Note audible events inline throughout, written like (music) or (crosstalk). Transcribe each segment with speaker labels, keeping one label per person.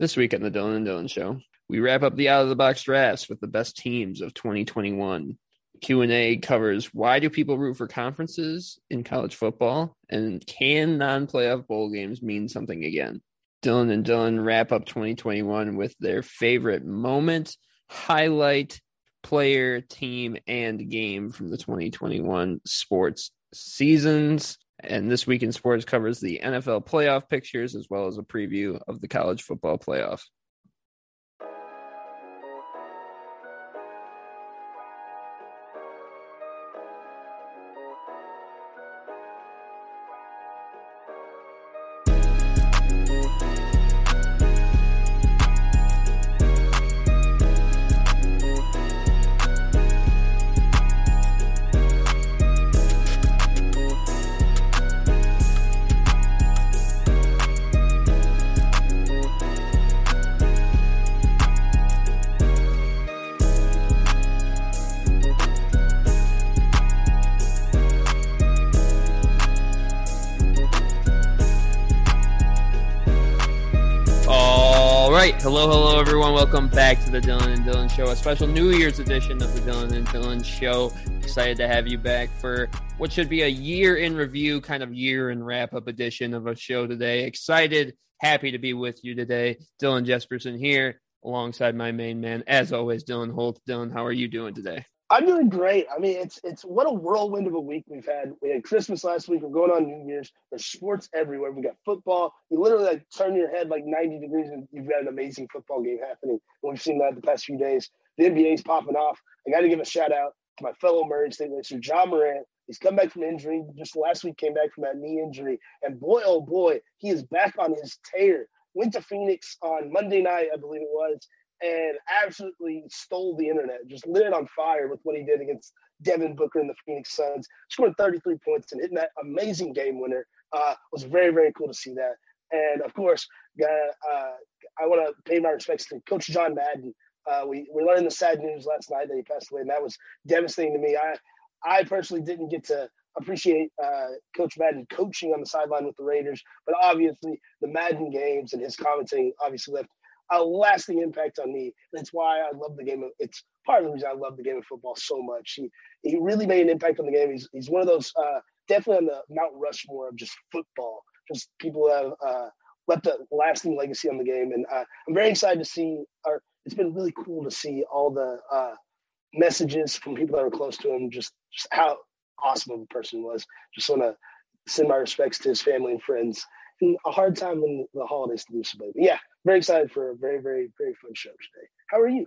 Speaker 1: This week on the Dylan and Dylan Show, we wrap up the out of the box drafts with the best teams of 2021. Q&A covers why do people root for conferences in college football and can non-playoff bowl games mean something again? Dylan and Dylan wrap up 2021 with their favorite moment, highlight, player, team, and game from the 2021 sports seasons. And this week in sports covers the NFL playoff pictures as well as a preview of the college football playoff. Special New Year's edition of the Dylan and Dylan Show. Excited to have you back for what should be a year in review, kind of year in wrap up edition of a show today. Excited, happy to be with you today. Dylan Jesperson here, alongside my main man, as always, Dylan Holt. Dylan, how are you doing today?
Speaker 2: I'm doing great. I mean, it's it's what a whirlwind of a week we've had. We had Christmas last week. We're going on New Year's. There's sports everywhere. We got football. You literally like turn your head like 90 degrees, and you've got an amazing football game happening. We've seen that the past few days. The NBA's popping off. I got to give a shout out to my fellow Murray State Racer, Ja Morant. He's come back from injury. Just last week, came back from that knee injury, and boy, oh boy, he is back on his tear. Went to Phoenix on Monday night, I believe it was, and absolutely stole the internet, just lit it on fire with what he did against Devin Booker and the Phoenix Suns. Scored 33 points and hitting that amazing game winner. Uh, was very, very cool to see that. And of course, uh, uh, I want to pay my respects to Coach John Madden. Uh, we we learned the sad news last night that he passed away, and that was devastating to me. I I personally didn't get to appreciate uh, Coach Madden coaching on the sideline with the Raiders, but obviously the Madden games and his commenting obviously left a lasting impact on me. That's why I love the game. Of, it's part of the reason I love the game of football so much. He he really made an impact on the game. He's he's one of those uh, definitely on the Mount Rushmore of just football. Just people have uh, left a lasting legacy on the game, and uh, I'm very excited to see. Or it's been really cool to see all the uh, messages from people that were close to him. Just just how awesome of a person was. Just want to send my respects to his family and friends. And a hard time in the holidays to do so, but yeah, very excited for a very, very, very fun show today. How are you?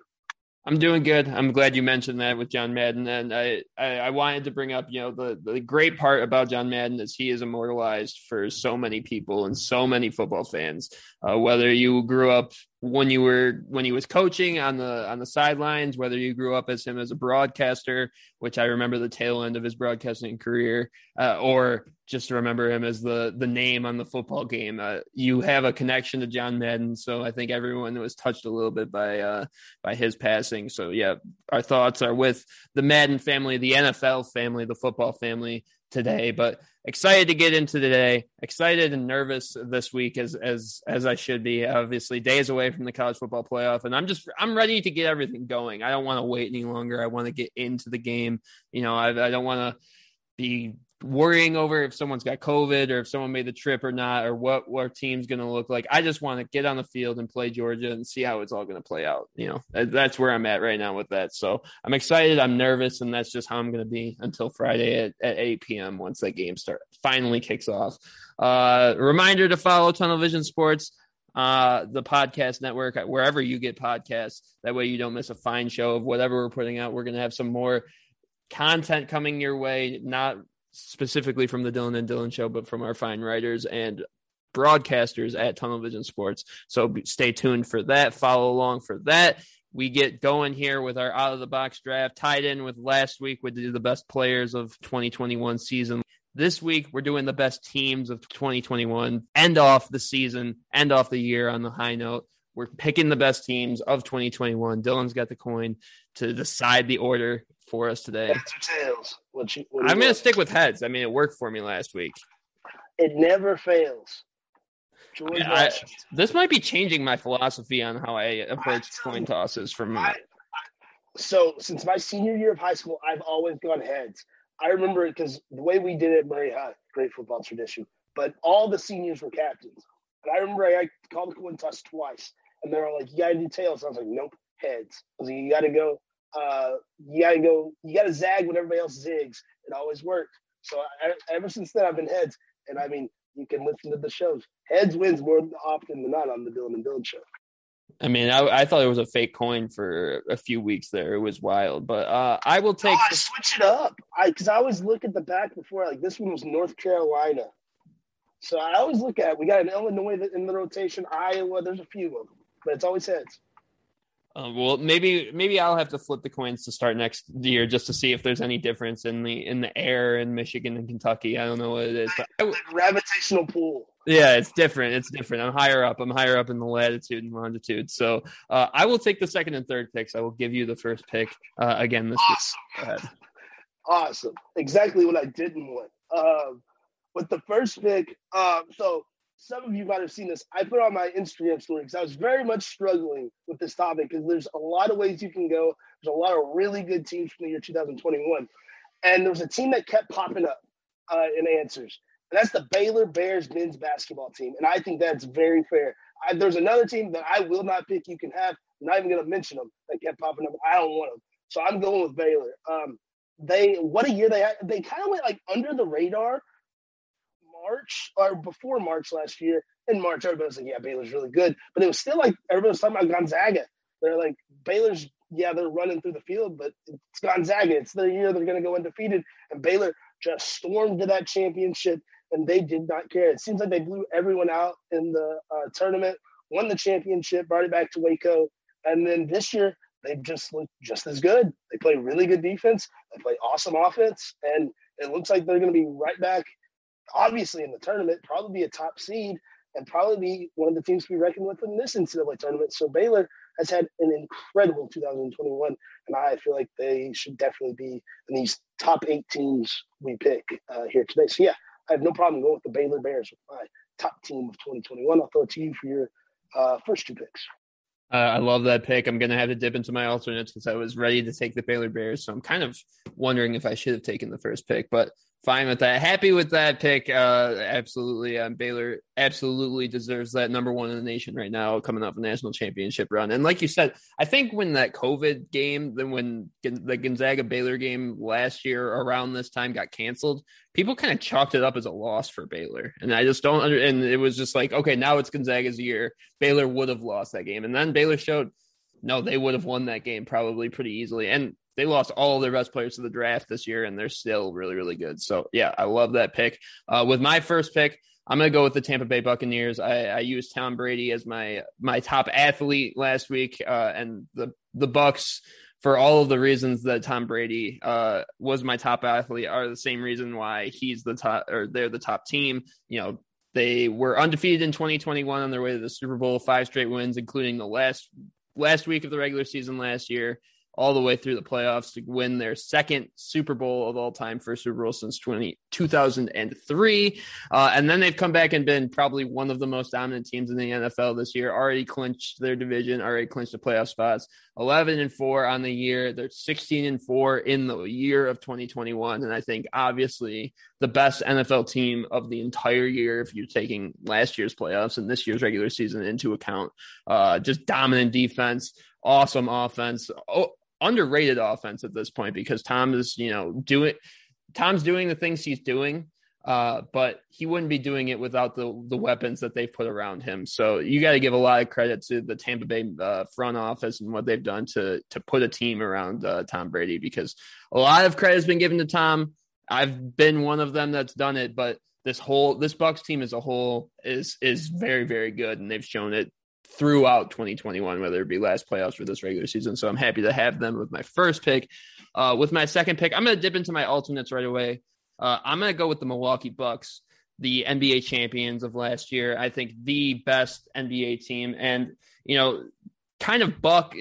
Speaker 1: I'm doing good. I'm glad you mentioned that with John Madden, and I, I, I, wanted to bring up, you know, the the great part about John Madden is he is immortalized for so many people and so many football fans. Uh, whether you grew up when you were when he was coaching on the on the sidelines, whether you grew up as him as a broadcaster, which I remember the tail end of his broadcasting career, uh, or just remember him as the the name on the football game. Uh, you have a connection to John Madden, so I think everyone was touched a little bit by uh, by his passing. So yeah, our thoughts are with the Madden family, the NFL family, the football family today. But excited to get into today. Excited and nervous this week as as as I should be. Obviously, days away from the college football playoff, and I'm just I'm ready to get everything going. I don't want to wait any longer. I want to get into the game. You know, I, I don't want to be worrying over if someone's got COVID or if someone made the trip or not, or what our team's going to look like. I just want to get on the field and play Georgia and see how it's all going to play out. You know, that's where I'm at right now with that. So I'm excited. I'm nervous, and that's just how I'm going to be until Friday at, at 8 p.m. once that game start finally kicks off. Uh, reminder to follow Tunnel Vision Sports uh the podcast network wherever you get podcasts that way you don't miss a fine show of whatever we're putting out we're going to have some more content coming your way not specifically from the Dylan and Dylan show, but from our fine writers and broadcasters at Tunnel Vision Sports. So stay tuned for that. Follow along for that. We get going here with our out of the box draft, tied in with last week. We did the best players of 2021 season. This week, we're doing the best teams of 2021. End off the season, end off the year on the high note. We're picking the best teams of 2021. Dylan's got the coin to decide the order for us today.
Speaker 2: Heads or tails? What you, what
Speaker 1: I'm going to stick with heads. I mean, it worked for me last week.
Speaker 2: It never fails.
Speaker 1: I, I, this might be changing my philosophy on how I approach coin tosses from. I,
Speaker 2: so since my senior year of high school, I've always gone heads. I remember it because the way we did it at Murray High, uh, great football tradition. But all the seniors were captains, and I remember I, I called the coin toss twice, and they were like, "You got to do tails." I was like, "Nope, heads." I was like, "You got to go. Uh, you got to go. You got to zag when everybody else zigs." It always worked. So I, ever since then, I've been heads, and I mean, you can listen to the shows. Heads wins more often than not on the Dylan and Dylan show.
Speaker 1: I mean, I, I, thought it was a fake coin for a few weeks there. It was wild, but uh, I will take. Oh,
Speaker 2: I switch it up. I because I always look at the back before. Like this one was North Carolina, so I always look at. We got an Illinois in the rotation, Iowa. There's a few of them, but it's always heads.
Speaker 1: Uh, well, maybe maybe I'll have to flip the coins to start next year just to see if there's any difference in the in the air in Michigan and Kentucky. I don't know what it is. But
Speaker 2: I, gravitational pull.
Speaker 1: Yeah, it's different. It's different. I'm higher up. I'm higher up in the latitude and longitude. So uh, I will take the second and third picks. I will give you the first pick uh, again this
Speaker 2: awesome. Awesome. Exactly what I didn't want. Um, with the first pick, um, so some of you might have seen this. I put on my Instagram story because I was very much struggling with this topic because there's a lot of ways you can go. There's a lot of really good teams from the year 2021. And there was a team that kept popping up uh, in answers. And that's the Baylor Bears men's basketball team. And I think that's very fair. I, there's another team that I will not pick. You can have. I'm not even going to mention them. That kept popping up. I don't want them. So I'm going with Baylor. Um, they what a year they had. They kind of went like under the radar March or before March last year. In March, everybody was like, "Yeah, Baylor's really good," but it was still like everybody was talking about Gonzaga. They're like Baylor's, yeah, they're running through the field, but it's Gonzaga. It's the year they're going to go undefeated, and Baylor just stormed to that championship, and they did not care. It seems like they blew everyone out in the uh, tournament, won the championship, brought it back to Waco, and then this year they've just looked just as good. They play really good defense. They play awesome offense, and it looks like they're going to be right back obviously in the tournament, probably be a top seed and probably be one of the teams to be reckoned with in this NCAA tournament. So Baylor has had an incredible 2021, and I feel like they should definitely be in these top eight teams we pick uh, here today. So yeah, I have no problem going with the Baylor Bears with my top team of 2021. I'll throw it to you for your uh, first two picks.
Speaker 1: Uh, I love that pick. I'm going to have to dip into my alternates because I was ready to take the Baylor Bears. So I'm kind of wondering if I should have taken the first pick. But fine with that. Happy with that pick. Uh, absolutely. Um, Baylor absolutely deserves that number one in the nation right now, coming off a national championship run. And like you said, I think when that COVID game, then when the Gonzaga Baylor game last year around this time got canceled, people kind of chalked it up as a loss for Baylor. And I just don't under, and it was just like, okay, now it's Gonzaga's year. Baylor would have lost that game. And then Baylor showed, no, they would have won that game probably pretty easily. And they lost all of their best players to the draft this year, and they're still really, really good. So yeah, I love that pick. Uh, with my first pick, I'm going to go with the Tampa Bay Buccaneers. I, I used Tom Brady as my my top athlete last week, uh, and the the Bucks for all of the reasons that Tom Brady uh, was my top athlete are the same reason why he's the top or they're the top team. You know, they were undefeated in 2021 on their way to the Super Bowl, five straight wins, including the last last week of the regular season last year all the way through the playoffs to win their second Super Bowl of all time, first Super Bowl since 20, 2003. Uh, and then they've come back and been probably one of the most dominant teams in the NFL this year, already clinched their division, already clinched the playoff spots, 11 and 4 on the year. They're 16 and 4 in the year of 2021. And I think obviously the best NFL team of the entire year, if you're taking last year's playoffs and this year's regular season into account. Uh, just dominant defense awesome offense. Oh, underrated offense at this point because Tom is, you know, doing Tom's doing the things he's doing, uh, but he wouldn't be doing it without the the weapons that they've put around him. So you got to give a lot of credit to the Tampa Bay uh, front office and what they've done to to put a team around uh, Tom Brady because a lot of credit has been given to Tom. I've been one of them that's done it, but this whole this Bucks team as a whole is is very very good, and they've shown it throughout 2021, whether it be last playoffs or this regular season. So I'm happy to have them with my first pick. Uh, with my second pick, I'm going to dip into my alternates right away. Uh, I'm going to go with the Milwaukee Bucks, the NBA champions of last year. I think the best NBA team. And, you know, kind of buck,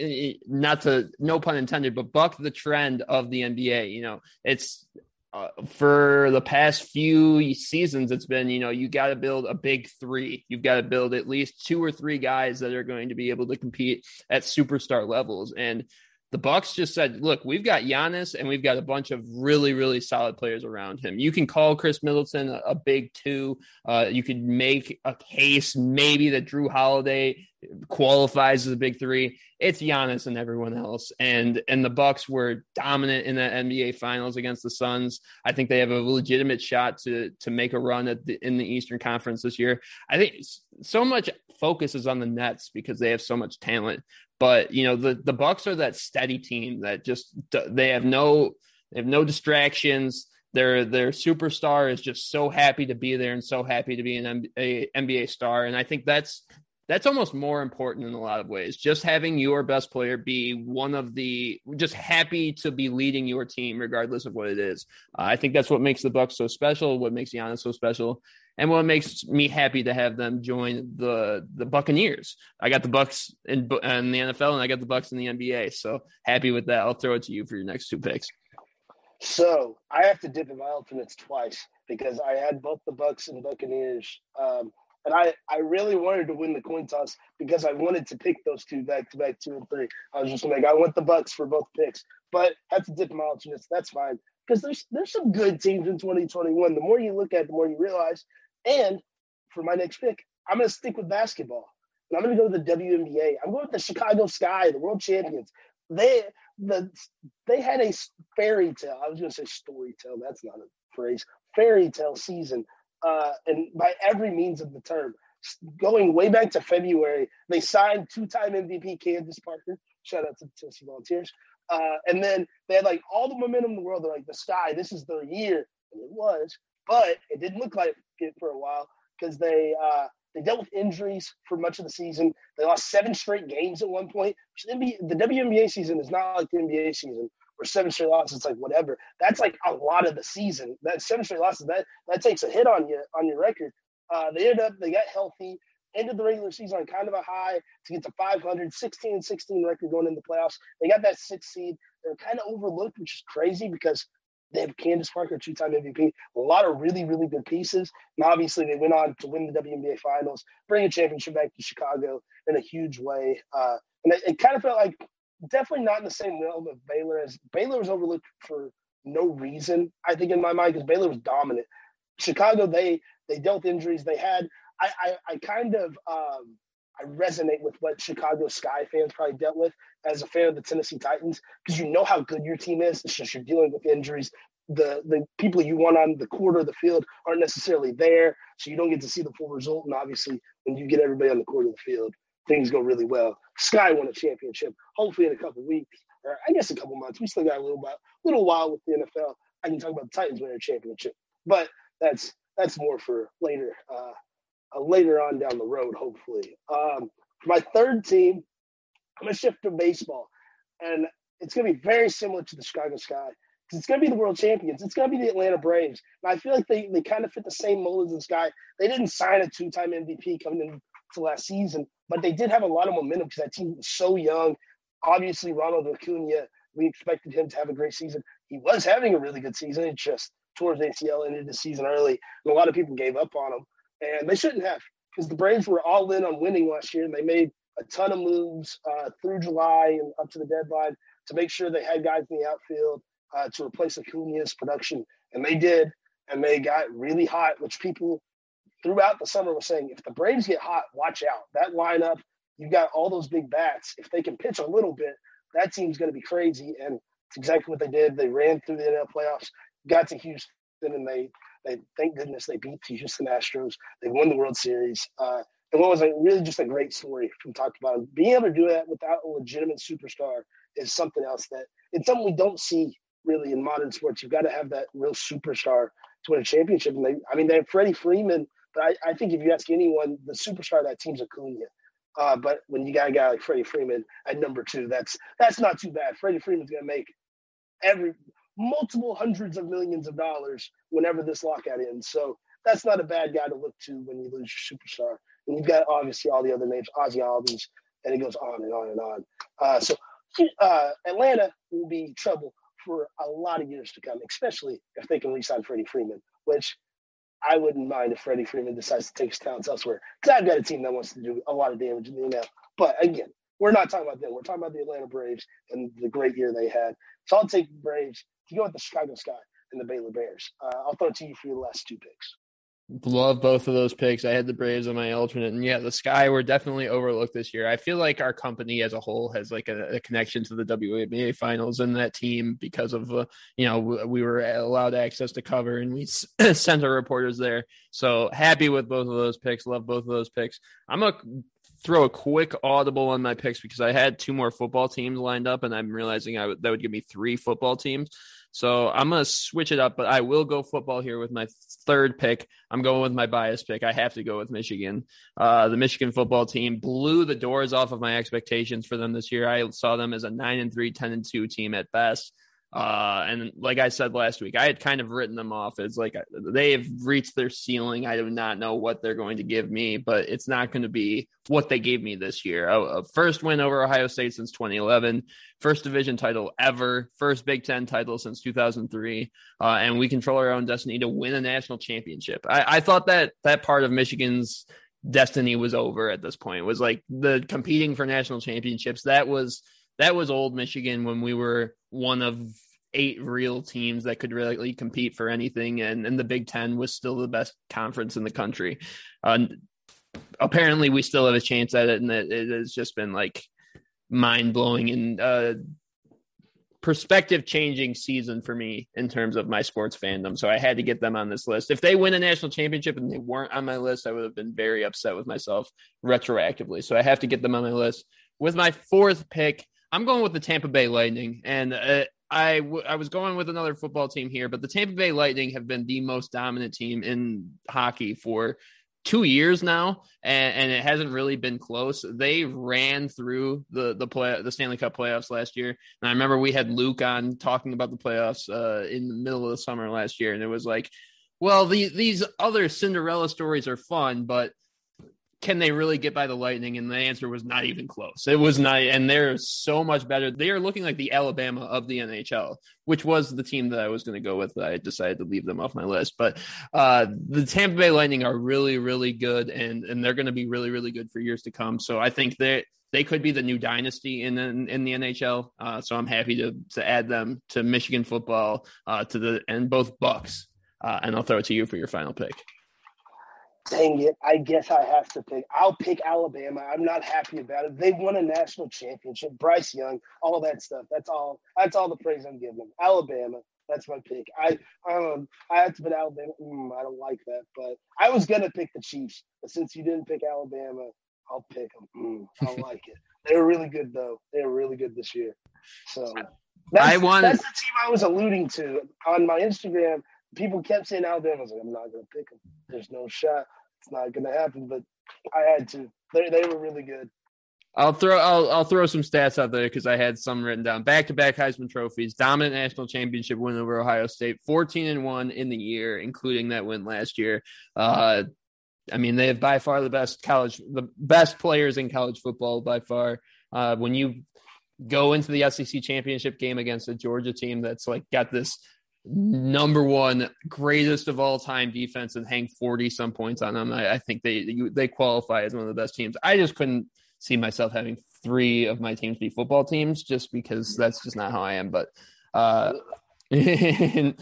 Speaker 1: not to, no pun intended, but buck the trend of the NBA. You know, it's uh, for the past few seasons, it's been, you know, you got to build a big three. You've got to build at least two or three guys that are going to be able to compete at superstar levels. And the Bucks just said, "Look, we've got Giannis and we've got a bunch of really, really solid players around him. You can call Khris Middleton a, a big two. Uh, you could make a case maybe that Jrue Holiday qualifies as a big three. It's Giannis and everyone else. And and the Bucks were dominant in the NBA Finals against the Suns. I think they have a legitimate shot to to make a run at the, in the Eastern Conference this year. I think so much focus is on the Nets because they have so much talent. But you know, the the Bucks are that steady team that just they have no they have no distractions. Their their superstar is just so happy to be there and so happy to be an NBA star. And I think that's that's almost more important in a lot of ways. Just having your best player be one of the just happy to be leading your team, regardless of what it is. Uh, I think that's what makes the Bucks so special. What makes Giannis so special, and what makes me happy to have them join the the Buccaneers. I got the Bucks in, in the NFL, and I got the Bucks in the NBA. So happy with that. I'll throw it to you for your next two picks.
Speaker 2: So I have to dip in my alternates twice because I had both the Bucks and Buccaneers. Um, and I, I really wanted to win the coin toss because I wanted to pick those two back to back two and three. I was just like, I want the Bucks for both picks, but had to dip my alternates. That's fine because there's there's some good teams in 2021. The more you look at, it, the more you realize. And for my next pick, I'm going to stick with basketball, and I'm going to go to the WNBA. I'm going with the Chicago Sky, the world champions. They the they had a fairy tale. I was going to say story tale. That's not a phrase. Fairy tale season uh, and by every means of the term. Going way back to February, they signed two-time MVP Candace Parker. Shout out to the Tennessee Volunteers. Uh, and then they had like all the momentum in the world. They're like the sky. This is their year, and it was. But it didn't look like it for a while because they uh, they dealt with injuries for much of the season. They lost seven straight games at one point. The WNBA season is not like the NBA season where seven straight losses, it's like whatever. That's like a lot of the season. That seven straight losses, that that takes a hit on you on your record. Uh, they ended up, they got healthy, ended the regular season on kind of a high to get to 500, 16 and 16 record going into the playoffs. They got that sixth seed. They're kind of overlooked, which is crazy because they have Candace Parker, two-time MVP, a lot of really, really good pieces. And obviously, they went on to win the WNBA Finals, bring a championship back to Chicago in a huge way. Uh, and it, it kind of felt like definitely not in the same realm of Baylor as Baylor was overlooked for no reason. I think in my mind because Baylor was dominant. Chicago they they dealt injuries. They had I I, I kind of um, I resonate with what Chicago Sky fans probably dealt with as a fan of the Tennessee Titans because you know how good your team is. It's just you're dealing with injuries. The the people you want on the court or the field aren't necessarily there, so you don't get to see the full result. And obviously, when you get everybody on the court of the field, things go really well. Sky won a championship. Hopefully, in a couple weeks, or I guess a couple months. We still got a little while, little while with the NFL. I can talk about the Titans winning a championship, but that's that's more for later, uh, uh, later on down the road. Hopefully, um, my third team, I'm gonna shift to baseball, and it's gonna be very similar to the Chicago Sky. It's to be the world champions. It's to be the Atlanta Braves. And I feel like they, they kind of fit the same mold as the Sky. They didn't sign a two time MVP coming into last season, but they did have a lot of momentum because that team was so young. Obviously, Ronald Acuna, we expected him to have a great season. He was having a really good season. It just towards ACL ended the season early, and a lot of people gave up on him, and they shouldn't have because the Braves were all in on winning last year, and they made a ton of moves uh, through July and up to the deadline to make sure they had guys in the outfield uh, to replace Acuna's production, and they did, and they got really hot, which people throughout the summer were saying if the Braves get hot, watch out. That lineup, you've got all those big bats. If they can pitch a little bit, that team's going to be crazy. And it's exactly what they did. They ran through the NL playoffs, got to Houston, and they, they thank goodness they beat the Houston Astros. They won the World Series. Uh, and what was a, really just a great story from talked about being able to do that without a legitimate superstar is something else that it's something we don't see really in modern sports. You've got to have that real superstar to win a championship. And they, I mean, they have Freddie Freeman but I, I think if you ask anyone, the superstar of that team's Acuna. Uh, but when you got a guy like Freddie Freeman at number two, that's that's not too bad. Freddie Freeman's going to make every multiple hundreds of millions of dollars whenever this lockout ends. So that's not a bad guy to look to when you lose your superstar. And you've got obviously all the other names, Ozzie Albies, and it goes on and on and on. Uh, so uh, Atlanta will be trouble for a lot of years to come, especially if they can re-sign Freddie Freeman, which I wouldn't mind if Freddie Freeman decides to take his talents elsewhere. Because I've got a team that wants to do a lot of damage in the NL. But again, we're not talking about them. We're talking about the Atlanta Braves and the great year they had. So I'll take Braves to go with the Chicago Sky and the Baylor Bears. Uh, I'll throw it to you for your last two picks.
Speaker 1: Love both of those picks. I had the Braves on my alternate, and yeah, the Sky were definitely overlooked this year. I feel like our company as a whole has like a, a connection to the WNBA finals and that team because of uh, you know we were allowed access to cover and we (clears throat) sent our reporters there. So happy with both of those picks. Love both of those picks. I'm gonna throw a quick audible on my picks because I had two more football teams lined up, and I'm realizing I w- that would give me three football teams. So I'm going to switch it up, but I will go football here with my third pick. I'm going with my bias pick. I have to go with Michigan. Uh, the Michigan football team blew the doors off of my expectations for them this year. I saw them as a 9 and 3, 10 and 2 team at best. Uh, and like I said last week, I had kind of written them off as like they have reached their ceiling. I do not know what they're going to give me, but it's not going to be what they gave me this year. A, a first win over Ohio State since 2011, first division title ever, first Big Ten title since 2003, uh, and we control our own destiny to win a national championship. I, I thought that that part of Michigan's destiny was over at this point. It was like the competing for national championships. That was that was old Michigan when we were one of eight real teams that could really compete for anything, and, and the Big Ten was still the best conference in the country. Uh, apparently, we still have a chance at it, and it, it has just been like mind blowing and uh, perspective changing season for me in terms of my sports fandom. So I had to get them on this list. If they win a national championship and they weren't on my list, I would have been very upset with myself retroactively. So I have to get them on my list. With my fourth pick, I'm going with the Tampa Bay Lightning, and uh, I, w- I was going with another football team here, but the Tampa Bay Lightning have been the most dominant team in hockey for two years now, and, and, it hasn't really been close. They ran through the the play the Stanley Cup playoffs last year, and I remember we had Luke on talking about the playoffs uh, in the middle of the summer last year, and it was like, well, the, these other Cinderella stories are fun, but can they really get by the Lightning? And the answer was not even close. It was not, and they're so much better. They are looking like the Alabama of the NHL, which was the team that I was going to go with. I decided to leave them off my list, but uh, the Tampa Bay Lightning are really, really good, and and they're going to be really, really good for years to come. So I think they they could be the new dynasty in in, in the NHL. Uh, so I'm happy to to add them to Michigan football uh, to the and both Bucks. Uh, and I'll throw it to you for your final pick
Speaker 2: dang it, I guess I have to pick. I'll pick Alabama. I'm not happy about it. They won a national championship. Bryce Young, all that stuff. That's all. That's all the praise I'm giving them. Alabama. That's my pick. I um I have to put Alabama. Mm, I don't like that, but I was gonna pick the Chiefs. But since you didn't pick Alabama, I'll pick them. Mm, I (laughs) like it. They were really good though. They were really good this year. So that's, I wanted, that's the team I was alluding to on my Instagram people kept saying Alabama. I was like, I'm not going to pick them. There's no shot. It's not going to happen. But I had to. They they were really good.
Speaker 1: I'll throw I'll I'll throw some stats out there because I had some written down. Back to back Heisman trophies, dominant national championship win over Ohio State, fourteen and one in the year, including that win last year. Uh, I mean, they have by far the best college, the best players in college football by far. Uh, when you go into the SEC championship game against a Georgia team that's like got this number one greatest of all time defense and hang 40 some points on them. I, I think they they qualify as one of the best teams. I just couldn't see myself having three of my teams be football teams just because that's just not how I am. But uh, (laughs) and,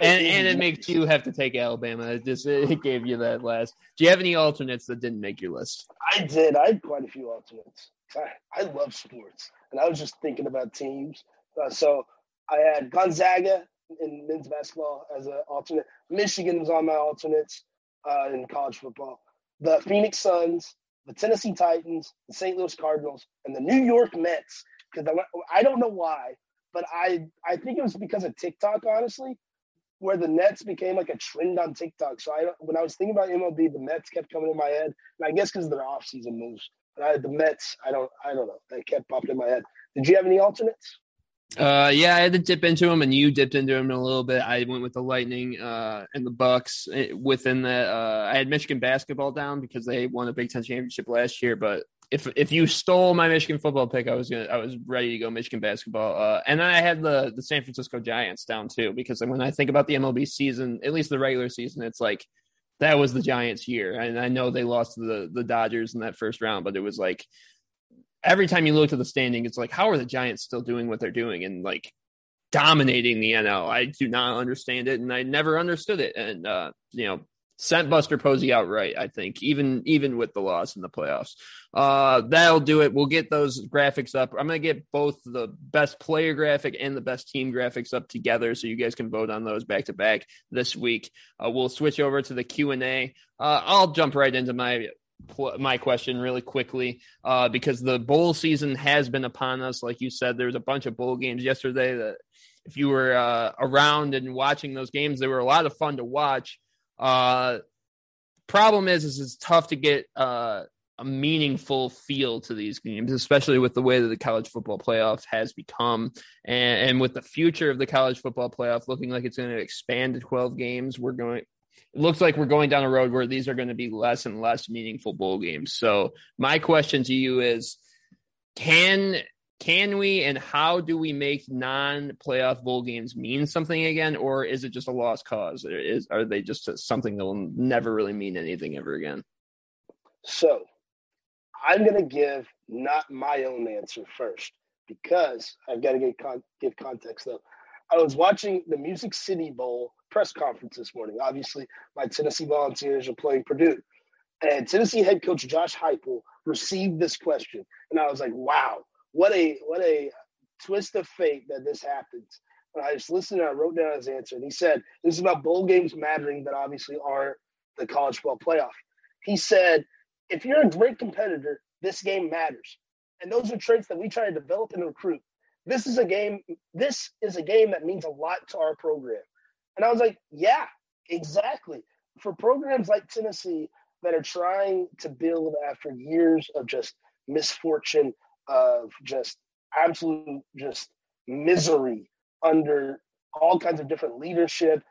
Speaker 1: and, it makes you have to take Alabama. It just it gave you that last. Do you have any alternates that didn't make your list?
Speaker 2: I did. I had quite a few alternates. I, I love sports, and I was just thinking about teams. Uh, so I had Gonzaga in men's basketball as an alternate. Michigan was on my alternates uh, in college football. The Phoenix Suns, the Tennessee Titans, the St. Louis Cardinals, and the New York Mets. Because I, I don't know why, but I I think it was because of TikTok, honestly, where the Nets became like a trend on TikTok. So I when I was thinking about MLB, the Mets kept coming in my head, and I guess because of their offseason moves. But I, the Mets, I don't I don't know, they kept popping in my head. Did you have any alternates?
Speaker 1: Uh, yeah, I had to dip into them, and you dipped into them a little bit. I went with the Lightning uh, and the Bucks eh, within that. Uh, I had Michigan basketball down because they won a Big Ten championship last year, but if if you stole my Michigan football pick, I was gonna I was ready to go Michigan basketball. Uh, and then I had the the San Francisco Giants down too because when I think about the MLB season, at least the regular season, it's like that was the Giants' year. And I know they lost the the Dodgers in that first round, but it was like every time you look at the standing, it's like how are the Giants still doing what they're doing and like dominating the NL? I do not understand it, and I never understood it. And uh, you know, sent Buster Posey outright. I think even even with the loss in the playoffs, uh, that'll do it. We'll get those graphics up. I'm gonna get both the best player graphic and the best team graphics up together, so you guys can vote on those back to back this week. Uh, we'll switch over to the Q and A. Uh, I'll jump right into my my question really quickly uh, because the bowl season has been upon us. Like you said, there was a bunch of bowl games yesterday that if you were uh, around and watching those games, they were a lot of fun to watch. Uh, problem is, is it's tough to get uh, a meaningful feel to these games, especially with the way that the college football playoff has become, and, and with the future of the college football playoff looking like it's going to expand to twelve games. We're going. It looks like we're going down a road where these are going to be less and less meaningful bowl games. So my question to you is: Can can we and how do we make non-playoff bowl games mean something again? Or is it just a lost cause? Is are they just something that will never really mean anything ever again?
Speaker 2: So i'm going to give not my own answer first because i've got to get con- give context though. I was watching the music city bowl press conference this morning obviously my tennessee volunteers are playing purdue and tennessee head coach josh heupel received this question and i was like wow what a what a twist of fate that this happens. And I just listened and I wrote down his answer. And he said, This is about bowl games mattering that obviously aren't the college football playoff. He said, If you're a great competitor, this game matters. And those are traits that we try to develop and recruit. This is a game, this is a game that means a lot to our program. And I was like, Yeah, exactly. For programs like Tennessee that are trying to build after years of just misfortune of just absolute just misery under all kinds of different leadership,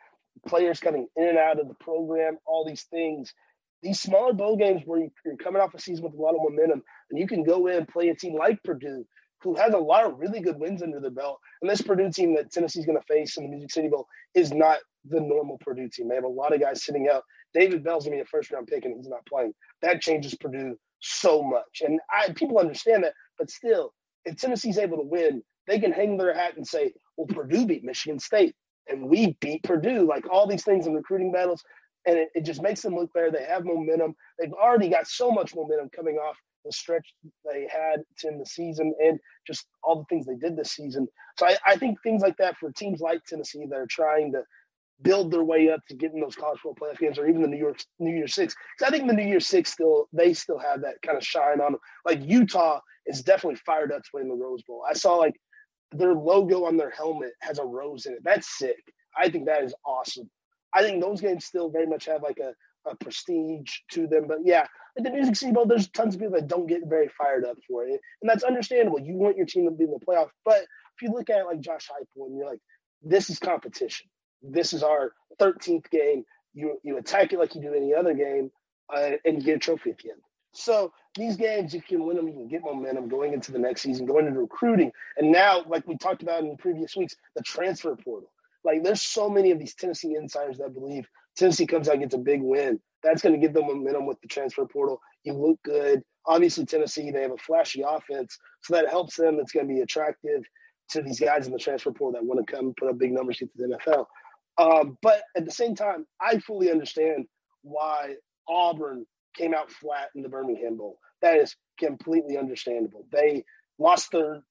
Speaker 2: players coming in and out of the program, all these things. These smaller bowl games where you're coming off a season with a lot of momentum, and you can go in and play a team like Purdue, who has a lot of really good wins under their belt. And this Purdue team that Tennessee's going to face in the Music City Bowl is not the normal Purdue team. They have a lot of guys sitting out. David Bell's going to be a first round pick, and he's not playing. That changes Purdue so much. And I, people understand that. But still, if Tennessee's able to win, they can hang their hat and say, well, Purdue beat Michigan State and we beat Purdue. Like all these things in recruiting battles. And it, it just makes them look better. They have momentum. They've already got so much momentum coming off the stretch they had in the season and just all the things they did this season. So I, I think things like that for teams like Tennessee that are trying to build their way up to getting those college football playoff games or even the New York New Year Six. Because I think the New Year Six still they still have that kind of shine on them. Like Utah is definitely fired up to play in the Rose Bowl. I saw like their logo on their helmet has a rose in it. That's sick. I think that is awesome. I think those games still very much have like a, a prestige to them. But yeah, like the Music scene, Bowl, there's tons of people that don't get very fired up for it. And that's understandable. You want your team to be in the playoff. But if you look at it like Josh Heupel and you're like, this is competition. This is our 13th game. You, you attack it like you do any other game uh, and you get a trophy at the end. So these games, you can win them, you can get momentum going into the next season, going into recruiting. And now, like we talked about in previous weeks, the transfer portal. Like there's so many of these Tennessee insiders that believe Tennessee comes out and gets a big win. That's going to give them momentum with the transfer portal. You look good. Obviously, Tennessee, they have a flashy offense, so that helps them. It's going to be attractive to these guys in the transfer portal that want to come put up big numbers to the NFL. Um, but at the same time, I fully understand why Auburn came out flat in the Birmingham Bowl. That is completely understandable. They lost their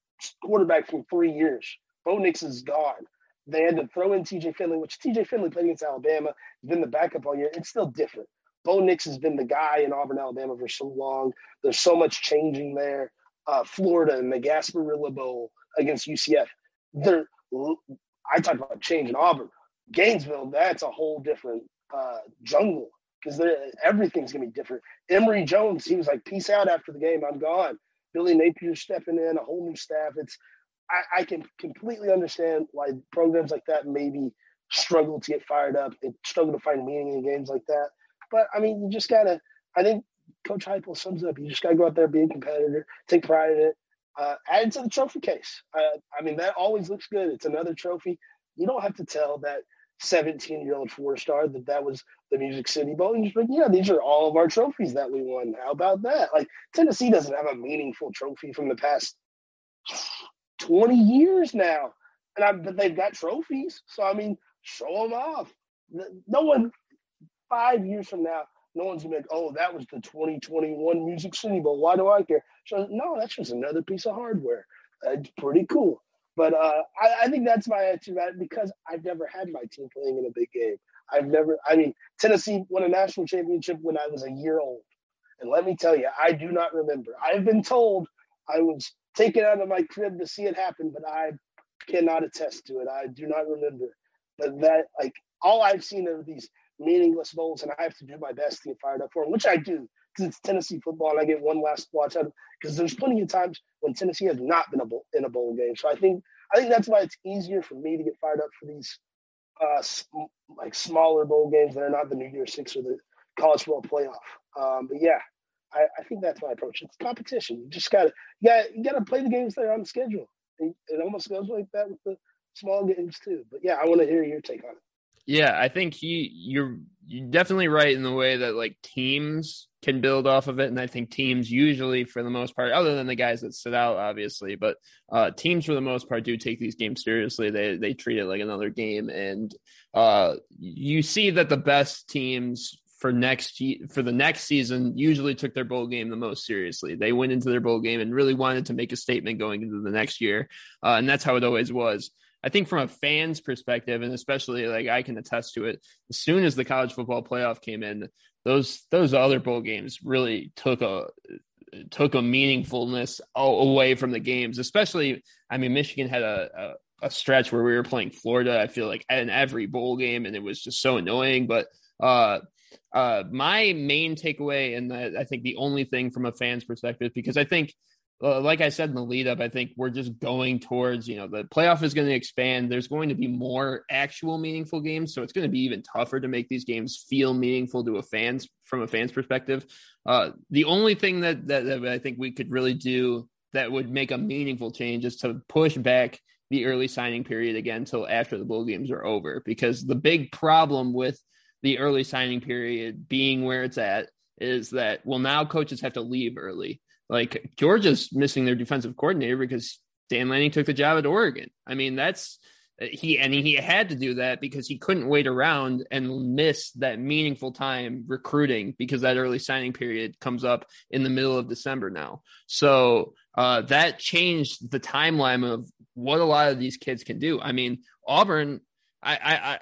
Speaker 2: quarterback from three years. Bo Nix is gone. They had to throw in TJ Finley, which TJ Finley played against Alabama, has been the backup all year. It's still different. Bo Nix has been the guy in Auburn, Alabama for so long. There's so much changing there. Uh, Florida and the Gasparilla Bowl against UCF. They're, I talked about change in Auburn. Gainesville, that's a whole different uh, jungle because everything's gonna be different. Emory Jones, he was like, "Peace out after the game. I'm gone." Billy Napier stepping in, a whole new staff. It's I, I can completely understand why programs like that maybe struggle to get fired up. and struggle to find meaning in games like that. But I mean, you just gotta. I think Coach Heupel sums it up. You just got to go out there, be a competitor, take pride in it, uh, add it to the trophy case. Uh, I mean, that always looks good. It's another trophy. You don't have to tell that 17 year old four star that that was the Music City Bowl. And just like, yeah, these are all of our trophies that we won. How about that? Like Tennessee doesn't have a meaningful trophy from the past 20 years now, and I, but they've got trophies. So I mean, show them off. No one five years from now, no one's gonna be like, oh, that was the 2021 Music City Bowl. Why do I care? So no, that's just another piece of hardware. It's pretty cool. But uh, I, I, think that's my it because I've never had my team playing in a big game. I've never, I mean, Tennessee won a national championship when I was a year old. And let me tell you, I do not remember. I've been told I was taken out of my crib to see it happen, but I cannot attest to it. I do not remember. But that, like, all I've seen are these meaningless bowls, and I have to do my best to get fired up for them, which I do because it's Tennessee football, and I get one last watch out because there's plenty of times when Tennessee has not been a bowl, in a bowl game. So I think I think that's why it's easier for me to get fired up for these uh, like smaller bowl games that are not the New Year Six or the college football playoff. Um, but yeah, I, I, think that's my approach. It's competition. You just gotta you gotta, you gotta play the games that are on schedule. It, it almost goes like that with the small games too. But yeah, I want to hear your take on it.
Speaker 1: Yeah, I think he you're you're definitely right in the way that like teams can build off of it, and I think teams usually, for the most part, other than the guys that sit out, obviously, but uh, teams for the most part do take these games seriously. They they treat it like another game, and uh, you see that the best teams for next for the next season usually took their bowl game the most seriously. They went into their bowl game and really wanted to make a statement going into the next year, uh, and that's how it always was. I think from a fan's perspective, and especially like I can attest to it, as soon as the college football playoff came in, those those other bowl games really took a took a meaningfulness away from the games. Especially, I mean, Michigan had a, a, a stretch where we were playing Florida. I feel like in every bowl game, and it was just so annoying. But uh, uh, my main takeaway, and I think the only thing from a fan's perspective, because I think uh, like I said in the lead up, I think we're just going towards, you know, the playoff is going to expand. There's going to be more actual meaningful games. So it's going to be even tougher to make these games feel meaningful to a fans from a fan's perspective. Uh, the only thing that, that, that I think we could really do that would make a meaningful change is to push back the early signing period again until after the bowl games are over. Because the big problem with the early signing period being where it's at is that, well, now coaches have to leave early. Like Georgia's missing their defensive coordinator because Dan Lanning took the job at Oregon. I mean, that's he and he had to do that because he couldn't wait around and miss that meaningful time recruiting because that early signing period comes up in the middle of December now. So uh, that changed the timeline of what a lot of these kids can do. I mean, Auburn, I, I,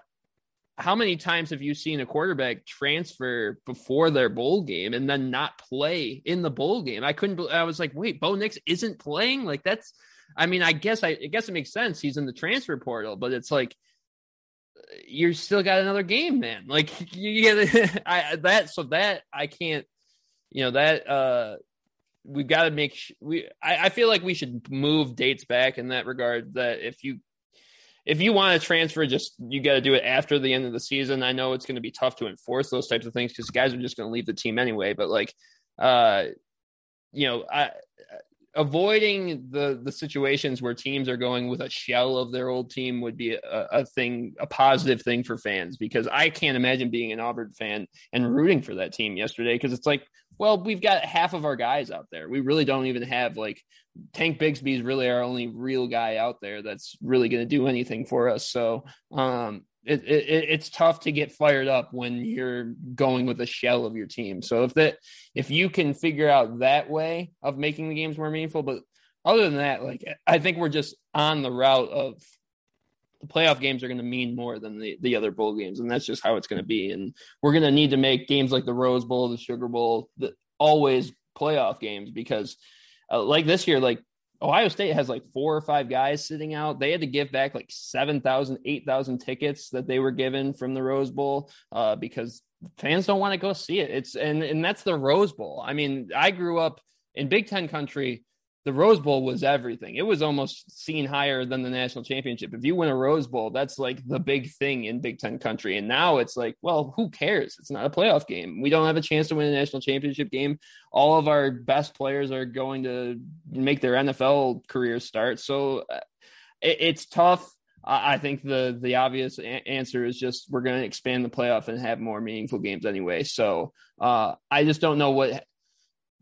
Speaker 1: how many times have you seen a quarterback transfer before their bowl game and then not play in the bowl game? I couldn't. I was like, wait, Bo Nix isn't playing. Like that's. I mean, I guess I, I guess it makes sense. He's in the transfer portal, but it's like you're still got another game, man. Like (laughs) you get (laughs) I that so that I can't. You know that uh we've got to make sh- we I, I feel like we should move dates back in that regard that if you if you want to transfer, just you got to do it after the end of the season. I know it's going to be tough to enforce those types of things because guys are just going to leave the team anyway. But like, uh, you know, I, avoiding the the situations where teams are going with a shell of their old team would be a, a thing, a positive thing for fans because I can't imagine being an Auburn fan and rooting for that team yesterday because it's like, well, we've got half of our guys out there. We really don't even have like Tank Bigsby is really our only real guy out there that's really going to do anything for us. So um, it, it, it's tough to get fired up when you're going with a shell of your team. So if that if you can figure out that way of making the games more meaningful, but other than that, like I think we're just on the route of the playoff games are going to mean more than the, the other bowl games, and that's just how it's going to be. And we're going to need to make games like the Rose Bowl, the Sugar Bowl, the, always playoff games because uh, like this year, like Ohio State has like four or five guys sitting out. They had to give back like 7,000, 8,000 tickets that they were given from the Rose Bowl uh, because fans don't want to go see it. It's and and that's the Rose Bowl. I mean, I grew up in Big Ten country. The Rose Bowl was everything. It was almost seen higher than the national championship. If you win a Rose Bowl, that's like the big thing in Big Ten country. And now it's like, well, who cares? It's not a playoff game. We don't have a chance to win a national championship game. All of our best players are going to make their NFL careers start. So uh, it, it's tough. I think the the obvious a- answer is just we're going to expand the playoff and have more meaningful games anyway. So uh, I just don't know what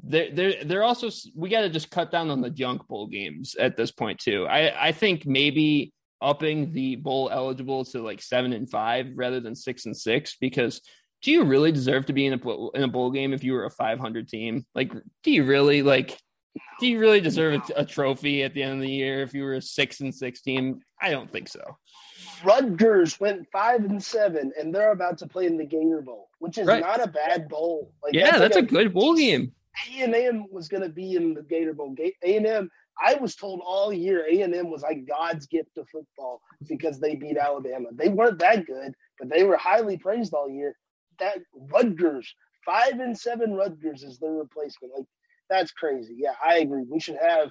Speaker 1: they're they're they're also we got to just cut down on the junk bowl games at this point too. I I think maybe upping the bowl eligible to like seven and five rather than six and six because do you really deserve to be in a in a bowl game if you were a 500 team? Like, do you really like? Do you really deserve a, a trophy at the end of the year if you were a six and six team? I don't think so.
Speaker 2: Rutgers went five and seven, and they're about to play in the Gator Bowl, which is right. not a bad bowl.
Speaker 1: Like, yeah, that's, that's like a, a, good bowl game.
Speaker 2: A and M was going to be in the Gator Bowl. A and M. I was told all year A and M was like God's gift to football because they beat Alabama. They weren't that good, but they were highly praised all year. That Rutgers, five and seven Rutgers is their replacement. Like that's crazy. Yeah, I agree. We should have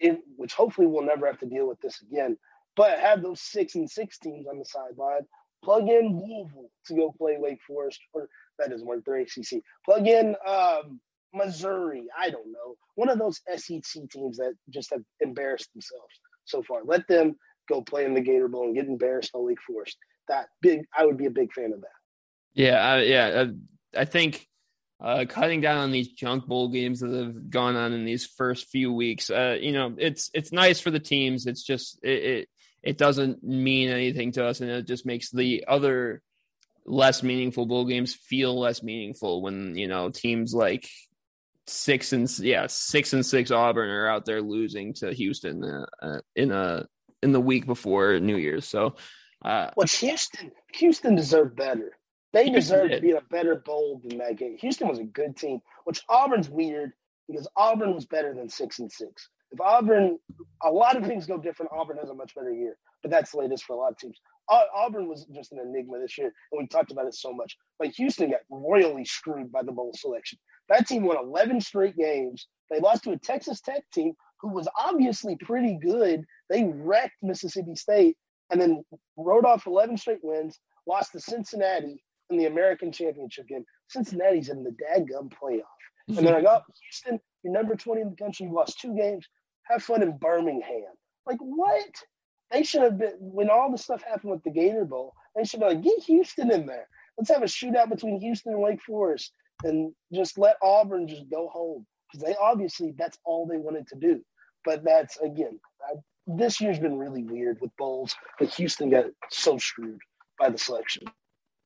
Speaker 2: it, which hopefully we'll never have to deal with this again. But have those six and six teams on the sideline. Plug in Louisville to go play Wake Forest, or that doesn't work. They're ACC. Plug in um, Missouri. I don't know. One of those SEC teams that just have embarrassed themselves so far. Let them go play in the Gator Bowl and get embarrassed on Wake Forest. That big, I would be a big fan of that.
Speaker 1: Yeah, uh, yeah. Uh, I think uh, cutting down on these junk bowl games that have gone on in these first few weeks. Uh, you know, it's it's nice for the teams. It's just it, it it doesn't mean anything to us, and it just makes the other less meaningful bowl games feel less meaningful when you know teams like six and yeah six and six Auburn are out there losing to Houston uh, uh, in a in the week before New Year's. So,
Speaker 2: uh, well, Houston Houston deserved better. They deserve to be in a better bowl than that game. Houston was a good team, which Auburn's weird because Auburn was better than six and six. If Auburn, a lot of things go different. Auburn has a much better year, but that's the latest for a lot of teams. Auburn was just an enigma this year, and we talked about it so much. But Houston got royally screwed by the bowl selection. That team won 11 straight games. They lost to a Texas Tech team who was obviously pretty good. They wrecked Mississippi State and then rode off 11 straight wins, lost to Cincinnati in the American Championship game. Cincinnati's in the dadgum playoff. And then I mhm. got oh, Houston, you're number 20 in the country. You lost two games. Have fun in Birmingham. Like, what? They should have been, when all the stuff happened with the Gator Bowl, they should have like, get Houston in there. Let's have a shootout between Houston and Wake Forest and just let Auburn just go home because they obviously that's all they wanted to do. But that's again, I, this year's been really weird with bowls. But Houston got so screwed by the selection.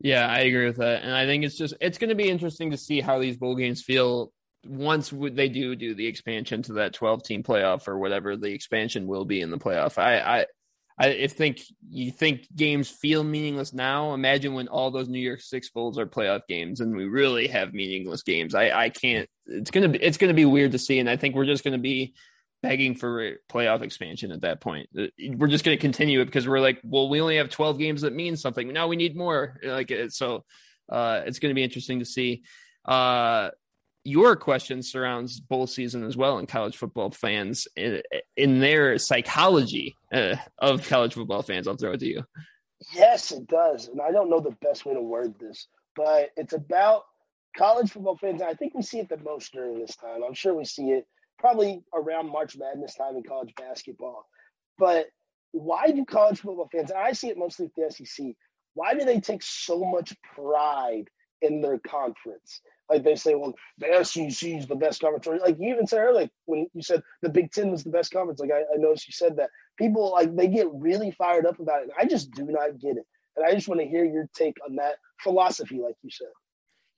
Speaker 1: Yeah, I agree with that, and I think it's just it's going to be interesting to see how these bowl games feel once they do do the expansion to that 12 team playoff or whatever the expansion will be in the playoff. I, I I think you think games feel meaningless now. Imagine when all those New Year's Six bowls are playoff games and we really have meaningless games. I, I can't. It's gonna be it's gonna be weird to see, and I think we're just gonna be begging for playoff expansion at that point. Uh, we're just gonna continue it because we're like, well, we only have twelve games that mean something. Now we need more. Like so, uh, it's gonna be interesting to see. Uh, your question surrounds bowl season as well and college football fans in, in their psychology uh, of college football fans. I'll throw it to you.
Speaker 2: Yes, it does. And I don't know the best way to word this, but it's about college football fans. I think we see it the most during this time. I'm sure we see it probably around March Madness time in college basketball. But why do college football fans, I see it mostly with the SEC, why do they take so much pride in their conference? Like they say, well, the SEC is the best conference. Like you even said earlier, when you said the Big Ten was the best conference, like I, I noticed you said that. People like they get really fired up about it. And I just do not get it. And I just want to hear your take on that philosophy, like you said.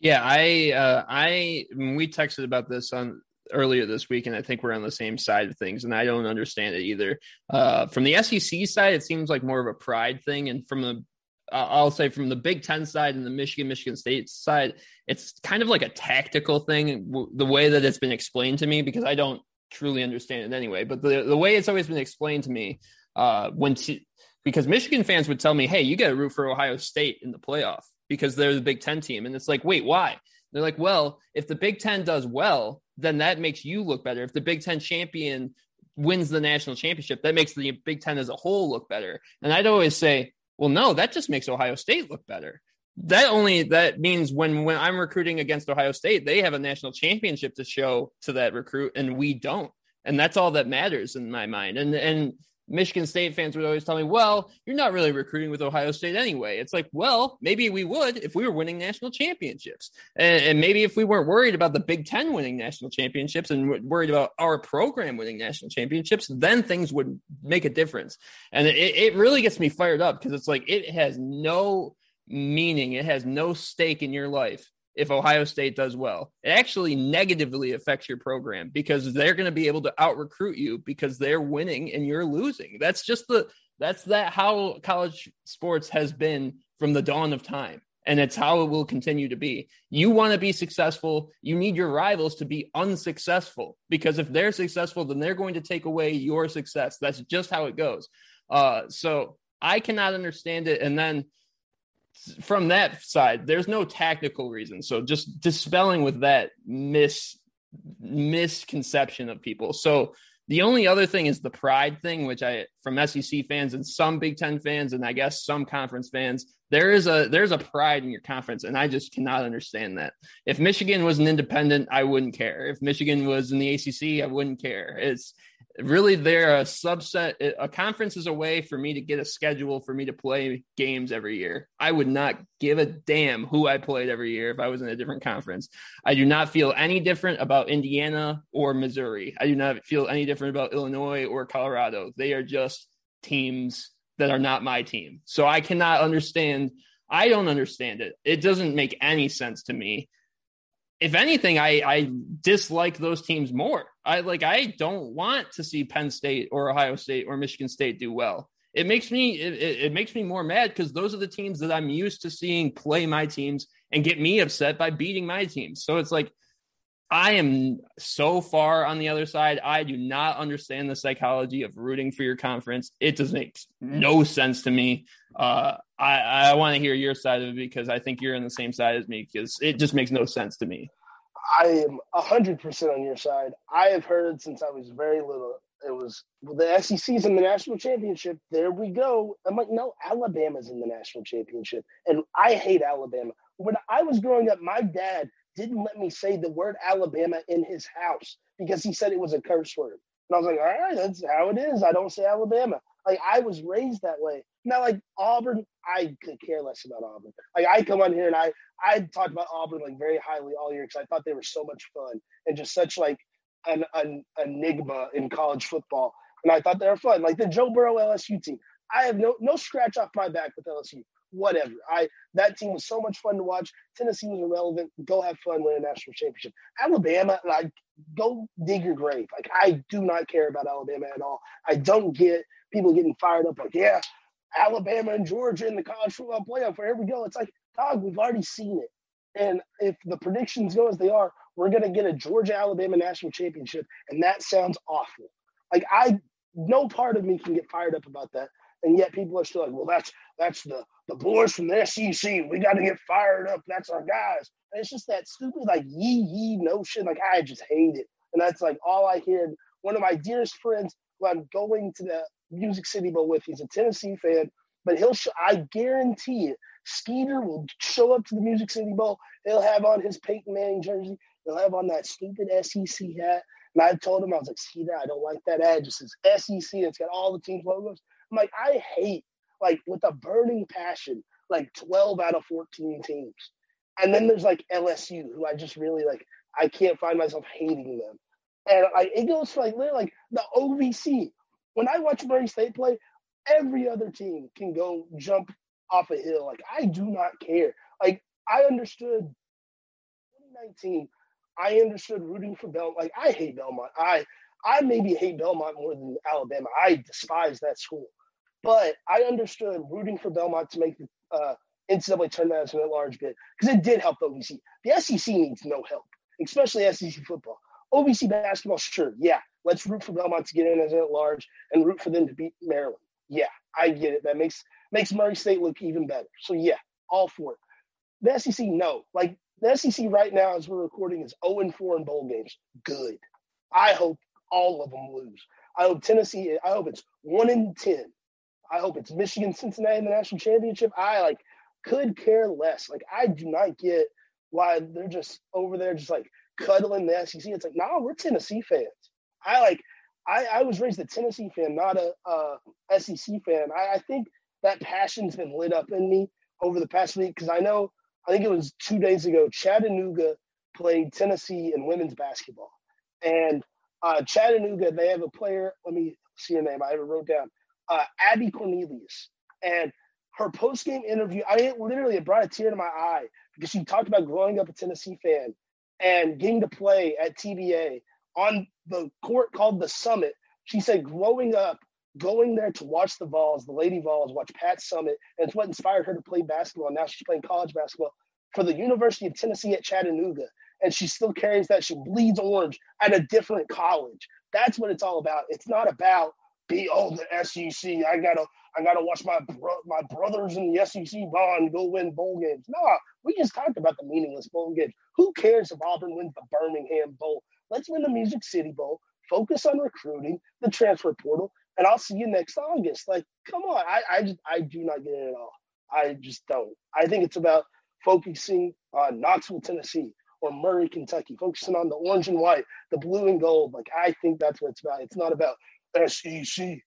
Speaker 1: Yeah, I uh, I we texted about this on earlier this week, and I think we're on the same side of things, and I don't understand it either. Uh, from the SEC side, it seems like more of a pride thing, and from the I'll say from the Big Ten side and the Michigan, Michigan State side, it's kind of like a tactical thing, the way that it's been explained to me, because I don't truly understand it anyway. But the, the way it's always been explained to me, uh, when t- because Michigan fans would tell me, hey, you got to root for Ohio State in the playoff because they're the Big Ten team. And it's like, wait, why? They're like, well, if the Big Ten does well, then that makes you look better. If the Big Ten champion wins the national championship, that makes the Big Ten as a whole look better. And I'd always say, well, no, that just makes Ohio State look better. That only that means when when I'm recruiting against Ohio State, they have a national championship to show to that recruit, and we don't. And that's all that matters in my mind. And and Michigan State fans would always tell me, well, you're not really recruiting with Ohio State anyway. It's like, well, maybe we would if we were winning national championships. And, and, maybe if we weren't worried about the Big Ten winning national championships and worried about our program winning national championships, then things would make a difference. And it, it really gets me fired up because it's like it has no meaning, it has no stake in your life if Ohio State does well. It actually negatively affects your program because they're going to be able to out recruit you because they're winning and you're losing. That's just the that's that how college sports has been from the dawn of time. And it's how it will continue to be. You want to be successful, you need your rivals to be unsuccessful because if they're successful, then they're going to take away your success. That's just how it goes. Uh, so I cannot understand it. And then from that side, there's no tactical reason. So just dispelling with that mis misconception of people. So the only other thing is the pride thing, which I from SEC fans and some Big Ten fans, and I guess some conference fans, there is a there's a pride in your conference, and I just cannot understand that. If Michigan was an independent, I wouldn't care. If Michigan was in the ACC, I wouldn't care. It's really they're a subset a conference is a way for me to get a schedule for me to play games every year. I would not give a damn who i played every year if i was in a different conference. I do not feel any different about indiana or missouri. I do not feel any different about illinois or colorado. They are just teams that are not my team. So i cannot understand i don't understand it. It doesn't make any sense to me if anything, I, I dislike those teams more. I like I don't want to see Penn State or Ohio State or Michigan State do well. It makes me it, it makes me more mad because those are the teams that I'm used to seeing play my teams and get me upset by beating my teams. So it's like I am so far on the other side. I do not understand the psychology of rooting for your conference. It just makes no sense to me. Uh, I, I want to hear your side of it because I think you're on the same side as me because it just makes no sense to me.
Speaker 2: I am hundred percent on your side. I have heard since I was very little. It was well, the SEC's in the national championship. There we go. I'm like, no, Alabama's in the national championship, and I hate Alabama. When I was growing up, my dad didn't let me say the word Alabama in his house because he said it was a curse word. And I was like, all right, that's how it is. I don't say Alabama. Like I was raised that way. Now, like Auburn, I could care less about Auburn. Like I come on here and I I talked about Auburn like very highly all year because I thought they were so much fun and just such like an, an enigma in college football. And I thought they were fun. Like the Joe Burrow LSU team. I have no no scratch off my back with LSU whatever. I that team was so much fun to watch. Tennessee was irrelevant. Go have fun, win a national championship. Alabama, like go dig your grave. Like I do not care about Alabama at all. I don't get people getting fired up like, yeah, Alabama and Georgia in the college football playoff. Here we go. It's like, dog, we've already seen it. And if the predictions go as they are, we're gonna get a Georgia Alabama national championship, and that sounds awful. Like I, no part of me can get fired up about that, and yet people are still like, well, that's that's the the boys from the SEC. We got to get fired up. That's our guys. And it's just that stupid like yee yee notion. Like I just hate it, and that's like all I hear. One of my dearest friends, who I'm going to the Music City Bowl with, he's a Tennessee fan, but he'll. Sh- I guarantee it. Skeeter will show up to the Music City Bowl. He'll have on his Peyton Manning jersey. He'll have on that stupid SEC hat. And I told him, I was like, Skeeter, I don't like that ad. Just says SEC. It's got all the teams' logos. I'm like, I hate like with a burning passion, like 12 out of 14 teams. And then there's like LSU, who I just really like, I can't find myself hating them. And like it goes for like like the OVC. When I watch Murray State play, every other team can go jump off a hill. Like I do not care. Like I understood 2019, I understood rooting for Belmont. Like I hate Belmont. I I maybe hate Belmont more than Alabama. I despise that school. But I understood rooting for Belmont to make the uh, NCAA tournament as an at-large bid because it did help the OVC. The SEC needs no help, especially SEC football. OVC basketball, sure, yeah. Let's root for Belmont to get in as an at-large and root for them to beat Maryland. Yeah, I get it. That makes makes Murray State look even better. So yeah, all for it. The SEC, no. Like The SEC right now, as we're recording, is 0 and 4 in bowl games. Good. I hope all of them lose. I hope Tennessee. I hope it's one in ten. I hope it's Michigan, Cincinnati in the national championship. I like could care less. Like I do not get why they're just over there, just like cuddling the SEC. It's like, nah, we're Tennessee fans. I like. I, I was raised a Tennessee fan, not a, a SEC fan. I, I think that passion's been lit up in me over the past week because I know. I think it was two days ago. Chattanooga played Tennessee in women's basketball, and uh, Chattanooga, they have a player. Let me see her name. I have it wrote down. Uh, Abby Cornelius. And her post game interview, I mean, literally, it brought a tear to my eye because she talked about growing up a Tennessee fan and getting to play at TBA on the court called the Summitt. She said, growing up, going there to watch the Vols, the Lady Vols, watch Pat Summitt, and it's what inspired her to play basketball. Now she's playing college basketball for the University of Tennessee at Chattanooga and she still carries that. She bleeds orange at a different college. That's what it's all about. It's not about be oh the SEC. I gotta I gotta watch my bro- my brothers in the SEC bond go win bowl games. No, we just talked about the meaningless bowl games. Who cares if Auburn wins the Birmingham Bowl? Let's win the Music City Bowl. Focus on recruiting, the transfer portal, and I'll see you next August. Like, come on. I I just I do not get it at all. I just don't. I think it's about focusing on Knoxville, Tennessee, or Murray, Kentucky, focusing on the orange and white, the blue and gold. Like I think that's what it's about. It's not about SEC,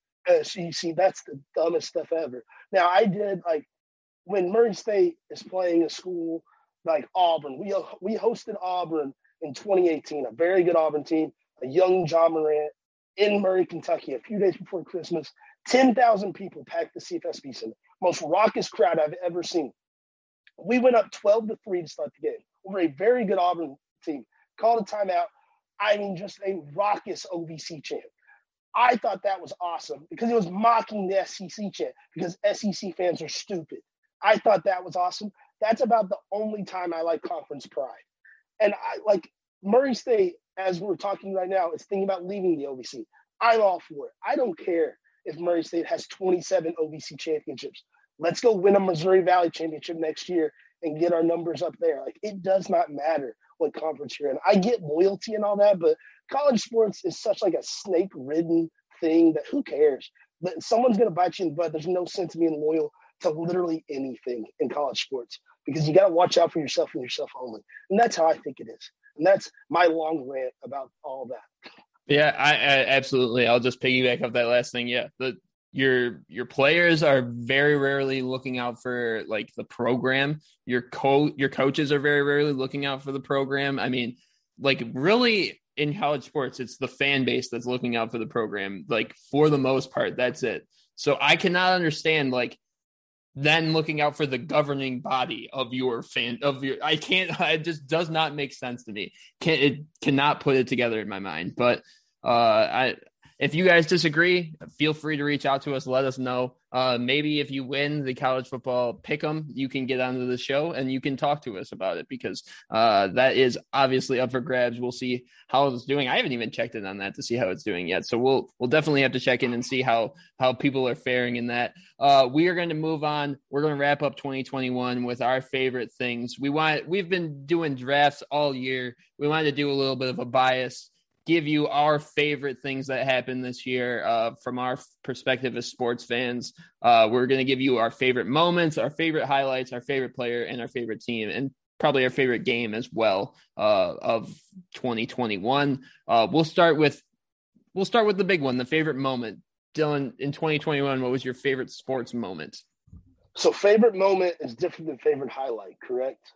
Speaker 2: SEC. That's the dumbest stuff ever. Now I did like when Murray State is playing a school like Auburn. We we hosted Auburn in 2018, a very good Auburn team, a young Ja Morant in Murray, Kentucky, a few days before Christmas. 10,000 people packed the CFSB Center. Most raucous crowd I've ever seen. We went up 12 to 3 to start the game over a very good Auburn team. Called a timeout. I mean, just a raucous OVC chant. I thought that was awesome because it was mocking the SEC chant because SEC fans are stupid. I thought that was awesome. That's about the only time I like conference pride. And I like Murray State, as we're talking right now, is thinking about leaving the OVC. I'm all for it. I don't care if Murray State has 27 OVC championships. Let's go win a Missouri Valley championship next year and get our numbers up there. Like it does not matter what conference you're in. I get loyalty and all that, but college sports is such like a snake ridden thing that who cares? But someone's gonna bite you in the butt. There's no sense of being loyal to literally anything in college sports because you gotta watch out for yourself and yourself only. And that's how I think it is. And that's my long rant about all that.
Speaker 1: Yeah, I, I absolutely. I'll just piggyback off that last thing. Yeah, the your your players are very rarely looking out for like the program your co your coaches are very rarely looking out for the program i mean like really in college sports it's the fan base that's looking out for the program like for the most part that's it so i cannot understand like then looking out for the governing body of your fan of your i can't (laughs) it just does not make sense to me can it cannot put it together in my mind but uh i if you guys disagree, feel free to reach out to us. Let us know. Uh, maybe if you win the college football pick 'em, you can get onto the show and you can talk to us about it because uh, that is obviously up for grabs. We'll see how it's doing. I haven't even checked in on that to see how it's doing yet. So we'll we'll definitely have to check in and see how how people are faring in that. Uh, we are going to move on. We're going to wrap up 2021 with our favorite things. We want we've been doing drafts all year. We wanted to do a little bit of a bias give you our favorite things that happened this year uh, from our perspective as sports fans. Uh, we're going to give you our favorite moments, our favorite highlights, our favorite player, and our favorite team, and probably our favorite game as well uh, of 2021. Uh, we'll start with we'll start with the big one, the favorite moment. Dylan, in 2021, what was your favorite sports moment?
Speaker 2: So, favorite moment is different than favorite highlight, correct?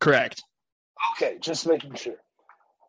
Speaker 1: Correct.
Speaker 2: Okay, just making sure.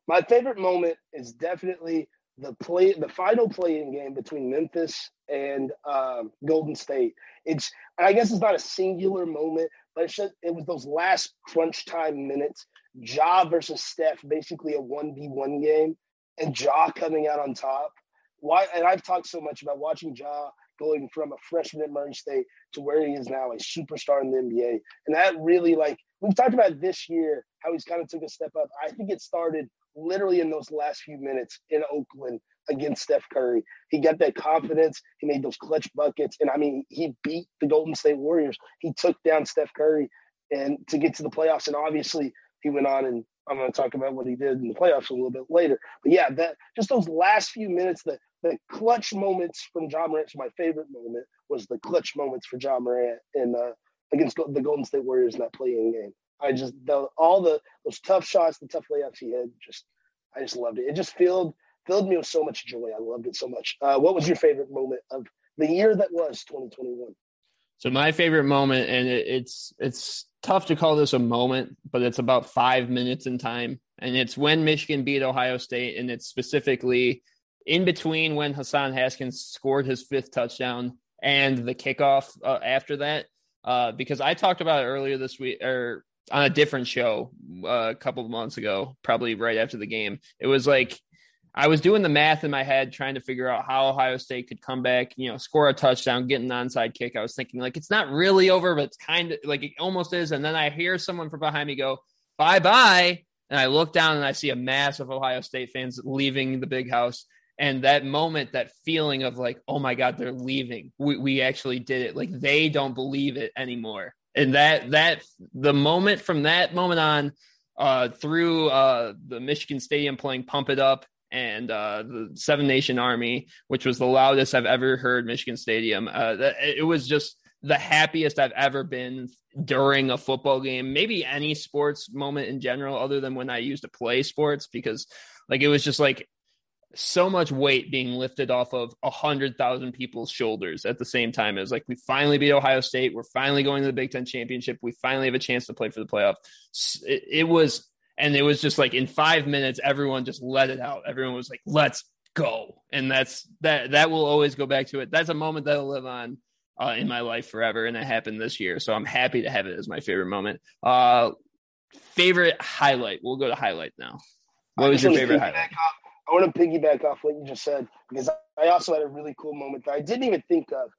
Speaker 2: My favorite moment is definitely the play, the final playing game between Memphis and um, Golden State. It's, I guess it's not a singular moment, but it's just, it was those last crunch time minutes. Ja versus Steph, basically a one v one game, and Ja coming out on top. Why? And I've talked so much about watching Ja going from a freshman at Murray State to where he is now, a superstar in the NBA, and that really like we've talked about this year how he's kind of took a step up. I think it started literally in those last few minutes in Oakland against Steph Curry. He got that confidence. He made those clutch buckets. And I mean, he beat the Golden State Warriors. He took down Steph Curry and to get to the playoffs. And obviously, he went on and I'm going to talk about what he did in the playoffs a little bit later. But yeah, that just those last few minutes, the the clutch moments from Ja Morant. My favorite moment was the clutch moments for Ja Morant in uh, against the Golden State Warriors in that playing game. I just the, all the those tough shots, the tough layups he had, just I just loved it. It just filled filled me with so much joy. I loved it so much. Uh, what was your favorite moment of the year that was 2021?
Speaker 1: So my favorite moment, and it, it's it's tough to call this a moment, but it's about five minutes in time, and it's when Michigan beat Ohio State, and it's specifically in between when Hassan Haskins scored his fifth touchdown and the kickoff uh, after that. Uh, because I talked about it earlier this week or on a different show uh, a couple of months ago, probably right after the game. It was like I was doing the math in my head, trying to figure out how Ohio State could come back, you know, score a touchdown, get an onside kick. I was thinking like it's not really over, but it's kind of like it almost is. And then I hear someone from behind me go, "Bye bye," and I look down and I see a mass of Ohio State fans leaving the big house. And that moment, that feeling of like, oh my God, they're leaving. We, we actually did it. Like they don't believe it anymore. And that that the moment from that moment on, uh, through uh, the Michigan Stadium playing "Pump It Up" and uh, the Seven Nation Army, which was the loudest I've ever heard Michigan Stadium. Uh, it was just the happiest I've ever been during a football game, maybe any sports moment in general, other than when I used to play sports, because like it was just like so much weight being lifted off of a hundred thousand people's shoulders at the same time. It was like we finally beat Ohio State. We're finally going to the Big Ten championship. We finally have a chance to play for the playoff. It, it was and it was just like in five minutes everyone just let it out everyone was like let's go and that's that that will always go back to it that's a moment that'll live on uh, in my life forever and it happened this year so i'm happy to have it as my favorite moment uh favorite highlight we'll go to highlight now what was your favorite highlight
Speaker 2: i want to piggyback off what you just said because i also had a really cool moment that i didn't even think of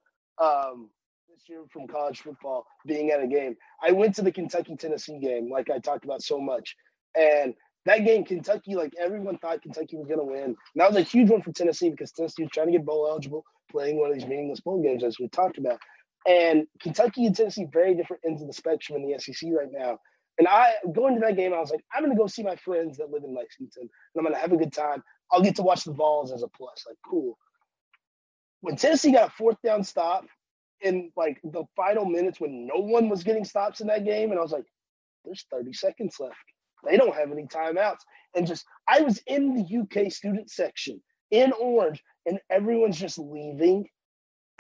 Speaker 2: um this year from college football being at a game i went to the kentucky tennessee game like i talked about so much and that game, Kentucky, like everyone thought Kentucky was going to win. And that was a huge one for Tennessee because Tennessee was trying to get bowl eligible, playing one of these meaningless bowl games, as we talked about. And Kentucky and Tennessee, very different ends of the spectrum in the SEC right now. And I, going to that game, I was like, I'm going to go see my friends that live in Lexington, and I'm going to have a good time. I'll get to watch the Vols as a plus. Like, cool. When Tennessee got a fourth down stop in like the final minutes when no one was getting stops in that game, and I was like, there's 30 seconds left they don't have any timeouts. And just, I was in the UK student section in Orange, and everyone's just leaving.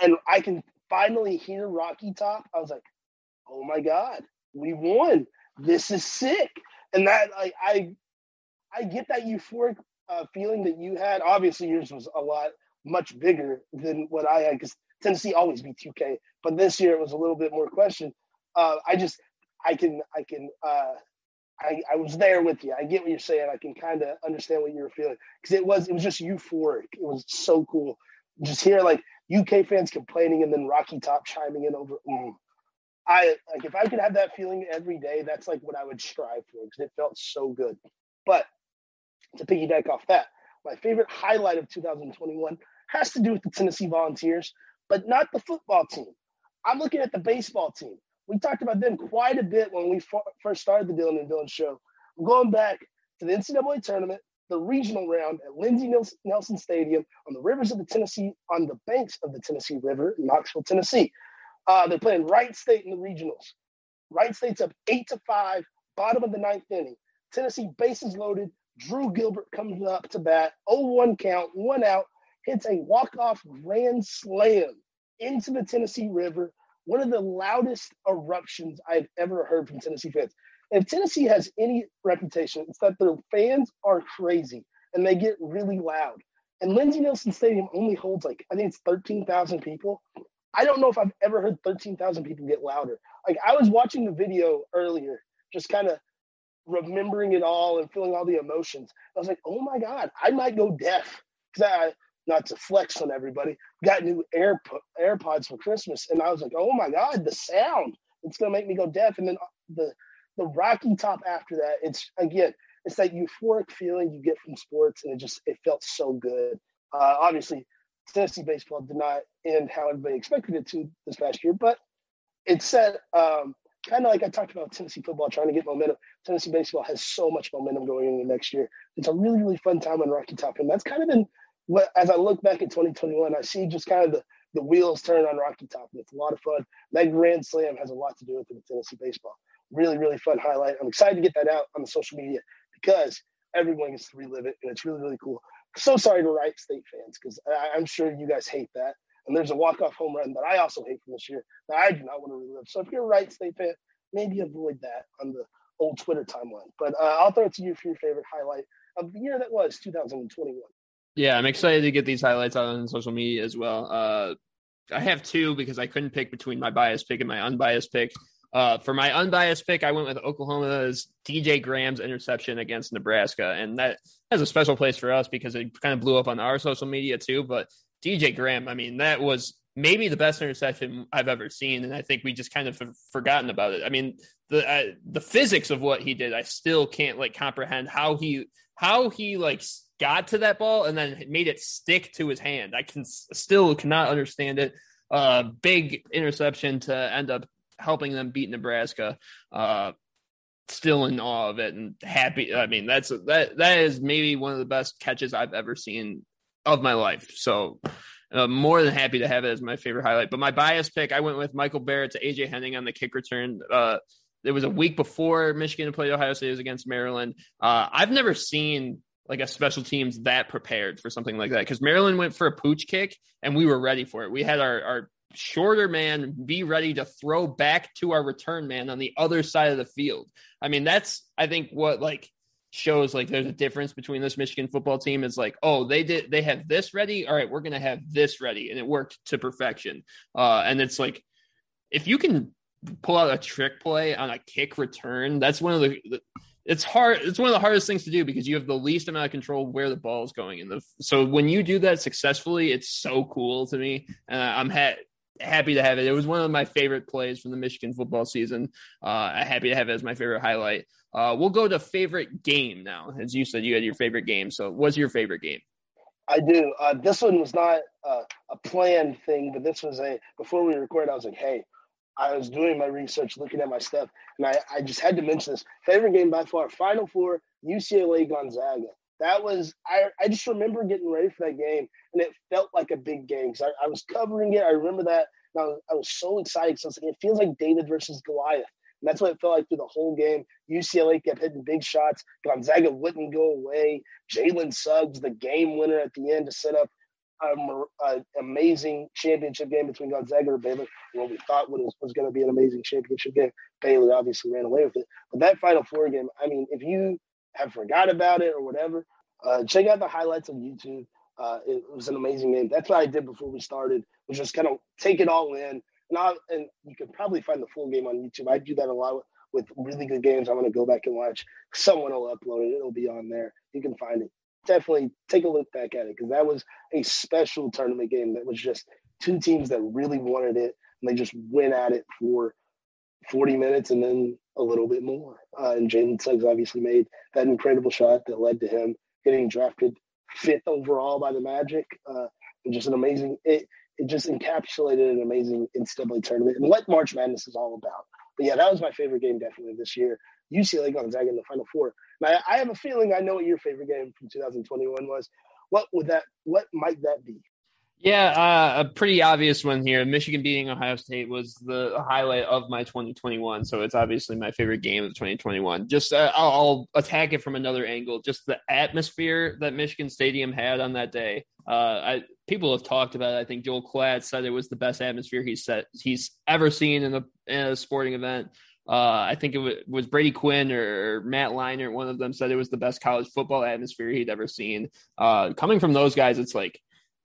Speaker 2: And I can finally hear Rocky Top. I was like, oh my God, we won. This is sick. And that, like, I, I get that euphoric uh, feeling that you had. Obviously, yours was a lot much bigger than what I had because Tennessee always beats UK, but this year it was a little bit more question. Uh, I just I can I can uh, I, I was there with you. I get what you're saying. I can kind of understand what you were feeling because it was it was just euphoric. It was so cool. Just hear like UK fans complaining and then Rocky Top chiming in over. Mm. I like if I could have that feeling every day. That's like what I would strive for because it felt so good. But to piggyback off that, my favorite highlight of 2021 has to do with the Tennessee Volunteers, but not the football team. I'm looking at the baseball team we talked about them quite a bit when we first started the Dylan and Dylan show. I'm going back to the NCAA tournament, the regional round at Lindsey Nelson Stadium on the rivers of the Tennessee, on the banks of the Tennessee River in Knoxville, Tennessee. Uh, they're playing Wright State in the regionals. Wright State's up eight to five, bottom of the ninth inning. Tennessee bases loaded. Drew Gilbert comes up to bat, 0-1 count, one out, hits a walk-off grand slam into the Tennessee River one of the loudest eruptions I've ever heard from Tennessee fans. If Tennessee has any reputation, it's that their fans are crazy and they get really loud. And Lindsey Nelson Stadium only holds like, I think it's 13,000 people. I don't know if I've ever heard 13,000 people get louder. Like I was watching the video earlier, just kind of remembering it all and feeling all the emotions. I was like, oh my God, I might go deaf. Because I, not to flex on everybody, got new Air, AirPods for Christmas. And I was like, oh my God, the sound, it's going to make me go deaf. And then uh, the, the Rocky Top after that, it's again, it's that euphoric feeling you get from sports. And it just, it felt so good. Uh, obviously, Tennessee baseball did not end how everybody expected it to this past year, but it set um, kind of like I talked about Tennessee football trying to get momentum. Tennessee baseball has so much momentum going into next year. It's a really, really fun time on Rocky Top. And that's kind of been what, as I look back at 2021, I see just kind of the, the wheels turn on Rocky Top. It's a lot of fun. That Grand Slam has a lot to do with it with Tennessee baseball. Really, really fun highlight. I'm excited to get that out on the social media because everyone gets to relive it. And it's really, really cool. So sorry to Wright State fans because I'm sure you guys hate that. And there's a walk-off home run that I also hate from this year that I do not want to relive. So if you're a Wright State fan, maybe avoid that on the old Twitter timeline. But uh, I'll throw it to you for your favorite highlight of the year that was 2021.
Speaker 1: Yeah, I'm excited to get these highlights out on social media as well. Uh, I have two because I couldn't pick between my biased pick and my unbiased pick. Uh, for my unbiased pick, I went with Oklahoma's DJ Graham's interception against Nebraska, and that has a special place for us because it kind of blew up on our social media too. But DJ Graham, I mean, that was maybe the best interception I've ever seen, and I think we just kind of have forgotten about it. I mean, the uh, the physics of what he did, I still can't like comprehend how he how he like got to that ball and then made it stick to his hand. I can still cannot understand it. Uh, big interception to end up helping them beat Nebraska. Uh, still in awe of it and happy. I mean, that's that that is maybe one of the best catches I've ever seen of my life. So uh, more than happy to have it as my favorite highlight. But my bias pick, I went with Michael Barrett to AJ Henning on the kick return. Uh, it was a week before Michigan played Ohio State. It was against Maryland. Uh, I've never seen like a special teams that prepared for something like that because Maryland went for a pooch kick and we were ready for it. We had our, our shorter man be ready to throw back to our return man on the other side of the field. I mean, that's I think what like shows like there's a difference between this Michigan football team is like, oh, they did they have this ready. All right, we're gonna have this ready, and it worked to perfection. Uh, and it's like if you can pull out a trick play on a kick return, that's one of the, the it's hard. It's one of the hardest things to do because you have the least amount of control where the ball is going. And the so when you do that successfully, it's so cool to me. And I'm ha- happy to have it. It was one of my favorite plays from the Michigan football season. Uh, happy to have it as my favorite highlight. Uh, we'll go to favorite game now. As you said, you had your favorite game. So, what's your favorite game?
Speaker 2: I do. Uh, this one was not uh, a planned thing, but this was a before we recorded. I was like, "Hey, I was doing my research, looking at my stuff, and I, I just had to mention this favorite game by far: Final Four, UCLA Gonzaga. That was I. I just remember getting ready for that game, and it felt like a big game because I, I, was covering it. I remember that, and I was, I was so excited. So like, it feels like David versus Goliath. And that's what it felt like through the whole game. UCLA kept hitting big shots. Gonzaga wouldn't go away. Jalen Suggs, the game winner at the end to set up an amazing championship game between Gonzaga and Baylor. What we thought was, was going to be an amazing championship game. Baylor obviously ran away with it. But that Final Four game, I mean, if you have forgot about it or whatever, uh, check out the highlights on YouTube. Uh, it was an amazing game. That's what I did before we started, was just kind of take it all in and I and you can probably find the full game on YouTube. I do that a lot with, really good games. I'm gonna go back and watch. Someone will upload it. It'll be on there. You can find it. Definitely take a look back at it because that was a special tournament game that was just two teams that really wanted it and they just went at it for 40 minutes and then a little bit more. Uh, and Jalen Suggs obviously made that incredible shot that led to him getting drafted fifth overall by the Magic. Uh, and just an amazing. It, it just encapsulated an amazing NCAA tournament and what March Madness is all about. But yeah, that was my favorite game definitely this year. UCLA Gonzaga in the Final Four. Now, I have a feeling I know what your favorite game from 2021 was. What would that? What might that be?
Speaker 1: Yeah, uh, a pretty obvious one here. Michigan beating Ohio State was the highlight of my 2021, so it's obviously my favorite game of 2021. Just uh, I'll, I'll, attack it from another angle. Just the atmosphere that Michigan Stadium had on that day. Uh, I, people have talked about it. I think Joel Klatt said it was the best atmosphere he's set, he's ever seen in a, in a sporting event. Uh, I think it was, was, Brady Quinn or Matt Leinart. One of them said it was the best college football atmosphere he'd ever seen. Uh, coming from those guys, it's like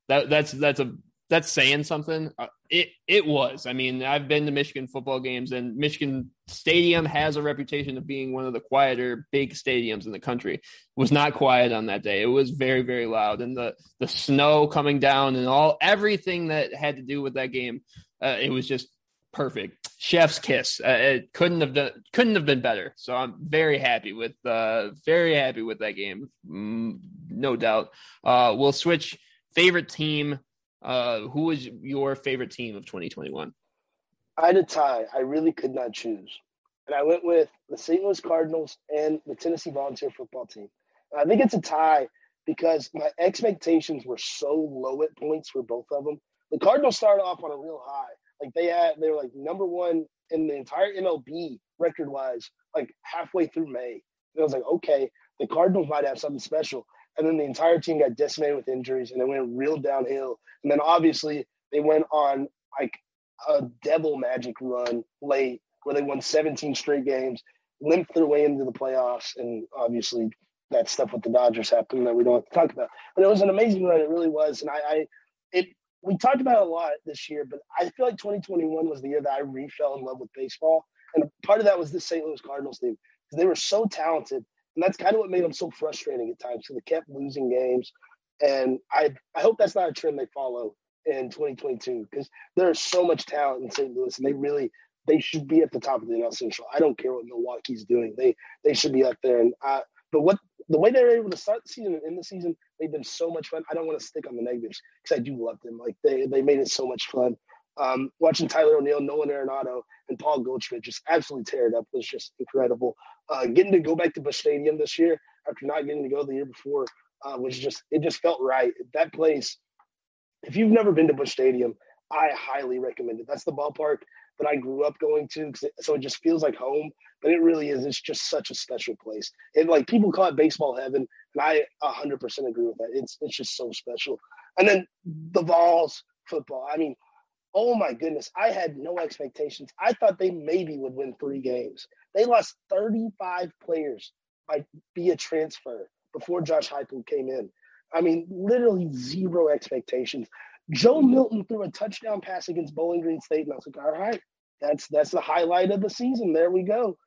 Speaker 1: that that's that's a that's saying something. Uh, it it was. I mean, I've been to Michigan football games, and Michigan Stadium has a reputation of being one of the quieter big stadiums in the country. It was not quiet on that day. It was very very loud, and the the snow coming down and all everything that had to do with that game. Uh, it was just perfect. Chef's kiss. Uh, it couldn't have done couldn't have been better. So I'm very happy with uh very happy with that game. Mm, no doubt. Uh, we'll switch favorite team. Uh, who was your favorite team of 2021?
Speaker 2: I had a tie. I really could not choose. and I went with the St. Louis Cardinals and the Tennessee Volunteer Football Team. And I think it's a tie because my expectations were so low at points for both of them. The Cardinals started off on a real high. Like they had, they were like number one in the entire MLB record wise, like halfway through May. And I was like, okay, the Cardinals might have something special. And then the entire team got decimated with injuries and they went real downhill. And then obviously they went on like a devil magic run late where they won 17 straight games, limped their way into the playoffs, and obviously that stuff with the Dodgers happened that we don't have to talk about. But it was an amazing run. It really was. And I, I it we talked about a lot this year, but I feel like 2021 was the year that I re fell in love with baseball. And part of that was the St. Louis Cardinals team because they were so talented. And that's kind of what made them so frustrating at times. because they kept losing games. And I I hope that's not a trend they follow in 2022 because there's so much talent in St. Louis and they really they should be at the top of the NL Central. I don't care what Milwaukee's doing. They they should be up there. And I, but what the way they were able to start the season and end the season, they've been so much fun. I don't want to stick on the negatives because I do love them. Like they they made it so much fun. Um, watching Tyler O'Neill, Nolan Arenado, and Paul Goldschmidt just absolutely tear it up was just incredible. Uh, getting to go back to Busch Stadium this year after not getting to go the year before uh, was just it just felt right. That place, if you've never been to Busch Stadium, I highly recommend it. That's the ballpark that I grew up going to, so it just feels like home. But it really is. It's just such a special place. And like people call it baseball heaven, and I 100% agree with that. It's it's just so special. And then the Vols football. I mean, oh my goodness, I had no expectations. I thought they maybe would win three games. They lost 35 players by via transfer before Josh Heupel came in. I mean, literally zero expectations. Joe Milton threw a touchdown pass against Bowling Green State, and I was like, all right, that's that's the highlight of the season. There we go.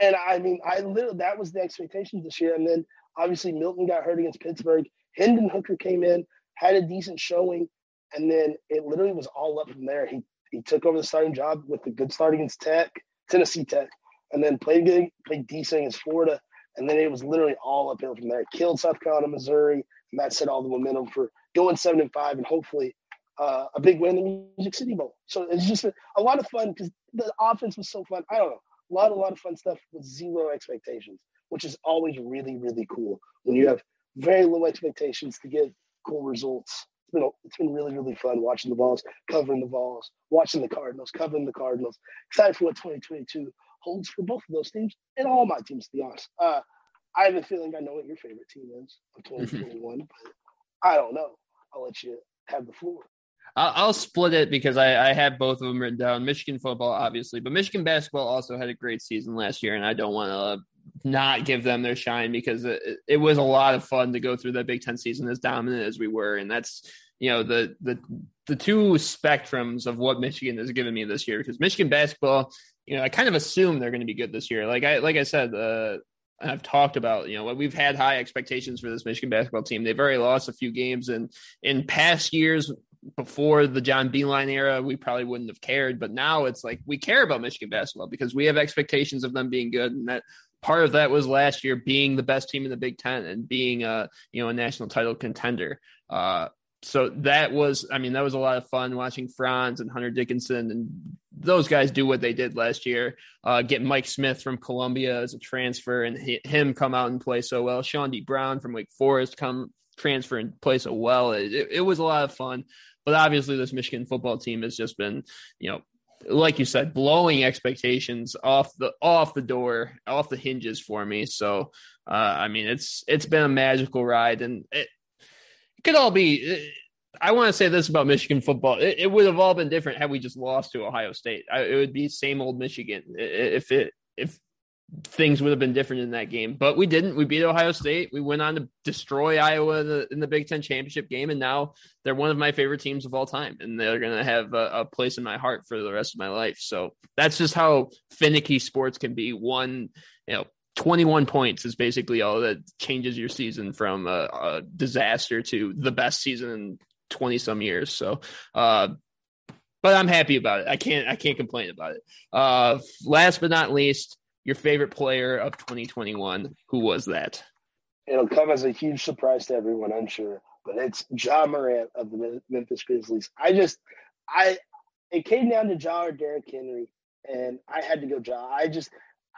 Speaker 2: And I mean, I literally that was the expectations this year. And then obviously Milton got hurt against Pittsburgh. Hendon Hooker came in, had a decent showing, and then it literally was all up from there. He he took over the starting job with a good start against Tech, Tennessee Tech, and then played good, played decent against Florida. And then it was literally all uphill from there. Killed South Carolina, Missouri, and that set all the momentum for going seven and five, and hopefully uh, a big win in the Music City Bowl. So it's just a, a lot of fun because the offense was so fun. I don't know, a lot, a lot of fun stuff with zero expectations, which is always really, really cool when you have very low expectations to get cool results. It's been, it's been really, really fun watching the Vols, covering the Vols, watching the Cardinals, covering the Cardinals. Excited for what 2022 holds for both of those teams and all my teams, to be honest. Uh, I have a feeling I know what your favorite team is of (laughs) 2021, but I don't know. I'll let you have the floor.
Speaker 1: I'll, I'll split it because I, I have both of them written down. Michigan football, obviously, but Michigan basketball also had a great season last year, and I don't want to not give them their shine because it, it was a lot of fun to go through that Big Ten season as dominant as we were, and that's you know the the the two spectrums of what Michigan has given me this year. Because Michigan basketball, you know, I kind of assume they're going to be good this year. Like I like I said, uh, I've talked about, you know, we've had high expectations for this Michigan basketball team. They've already lost a few games, and in past years, before the John Beilein era, we probably wouldn't have cared. But now it's like we care about Michigan basketball because we have expectations of them being good, and that part of that was last year being the best team in the Big Ten and being a you know a national title contender. Uh, so that was, I mean, that was a lot of fun watching Franz and Hunter Dickinson and those guys do what they did last year. Uh, get Mike Smith from Columbia as a transfer and him come out and play so well. Chaundee Brown from Wake Forest come transfer and play so well. It, it, it was a lot of fun. But obviously, this Michigan football team has just been, you know, like you said, blowing expectations off the off the door, off the hinges for me. So, uh, I mean, it's it's been a magical ride, and it, it could all be. I want to say this about Michigan football: it, it, would have all been different had we just lost to Ohio State. I, it would be same old Michigan if it if things would have been different in that game. But we didn't. We beat Ohio State. We went on to destroy Iowa in the, in the Big Ten championship game, and now they're one of my favorite teams of all time, and they're going to have a, a, place in my heart for the rest of my life. So that's just how finicky sports can be. One, you know. 21 points is basically all that changes your season from a, a disaster to the best season in 20 some years. So, uh, but I'm happy about it. I can't, I can't complain about it. Uh, last but not least, your favorite player of 2021. Who was that?
Speaker 2: It'll come as a huge surprise to everyone, I'm sure, but it's Ja Morant of the Memphis Grizzlies. I just, I, it came down to Ja or Derrick Henry, and I had to go Ja. I just,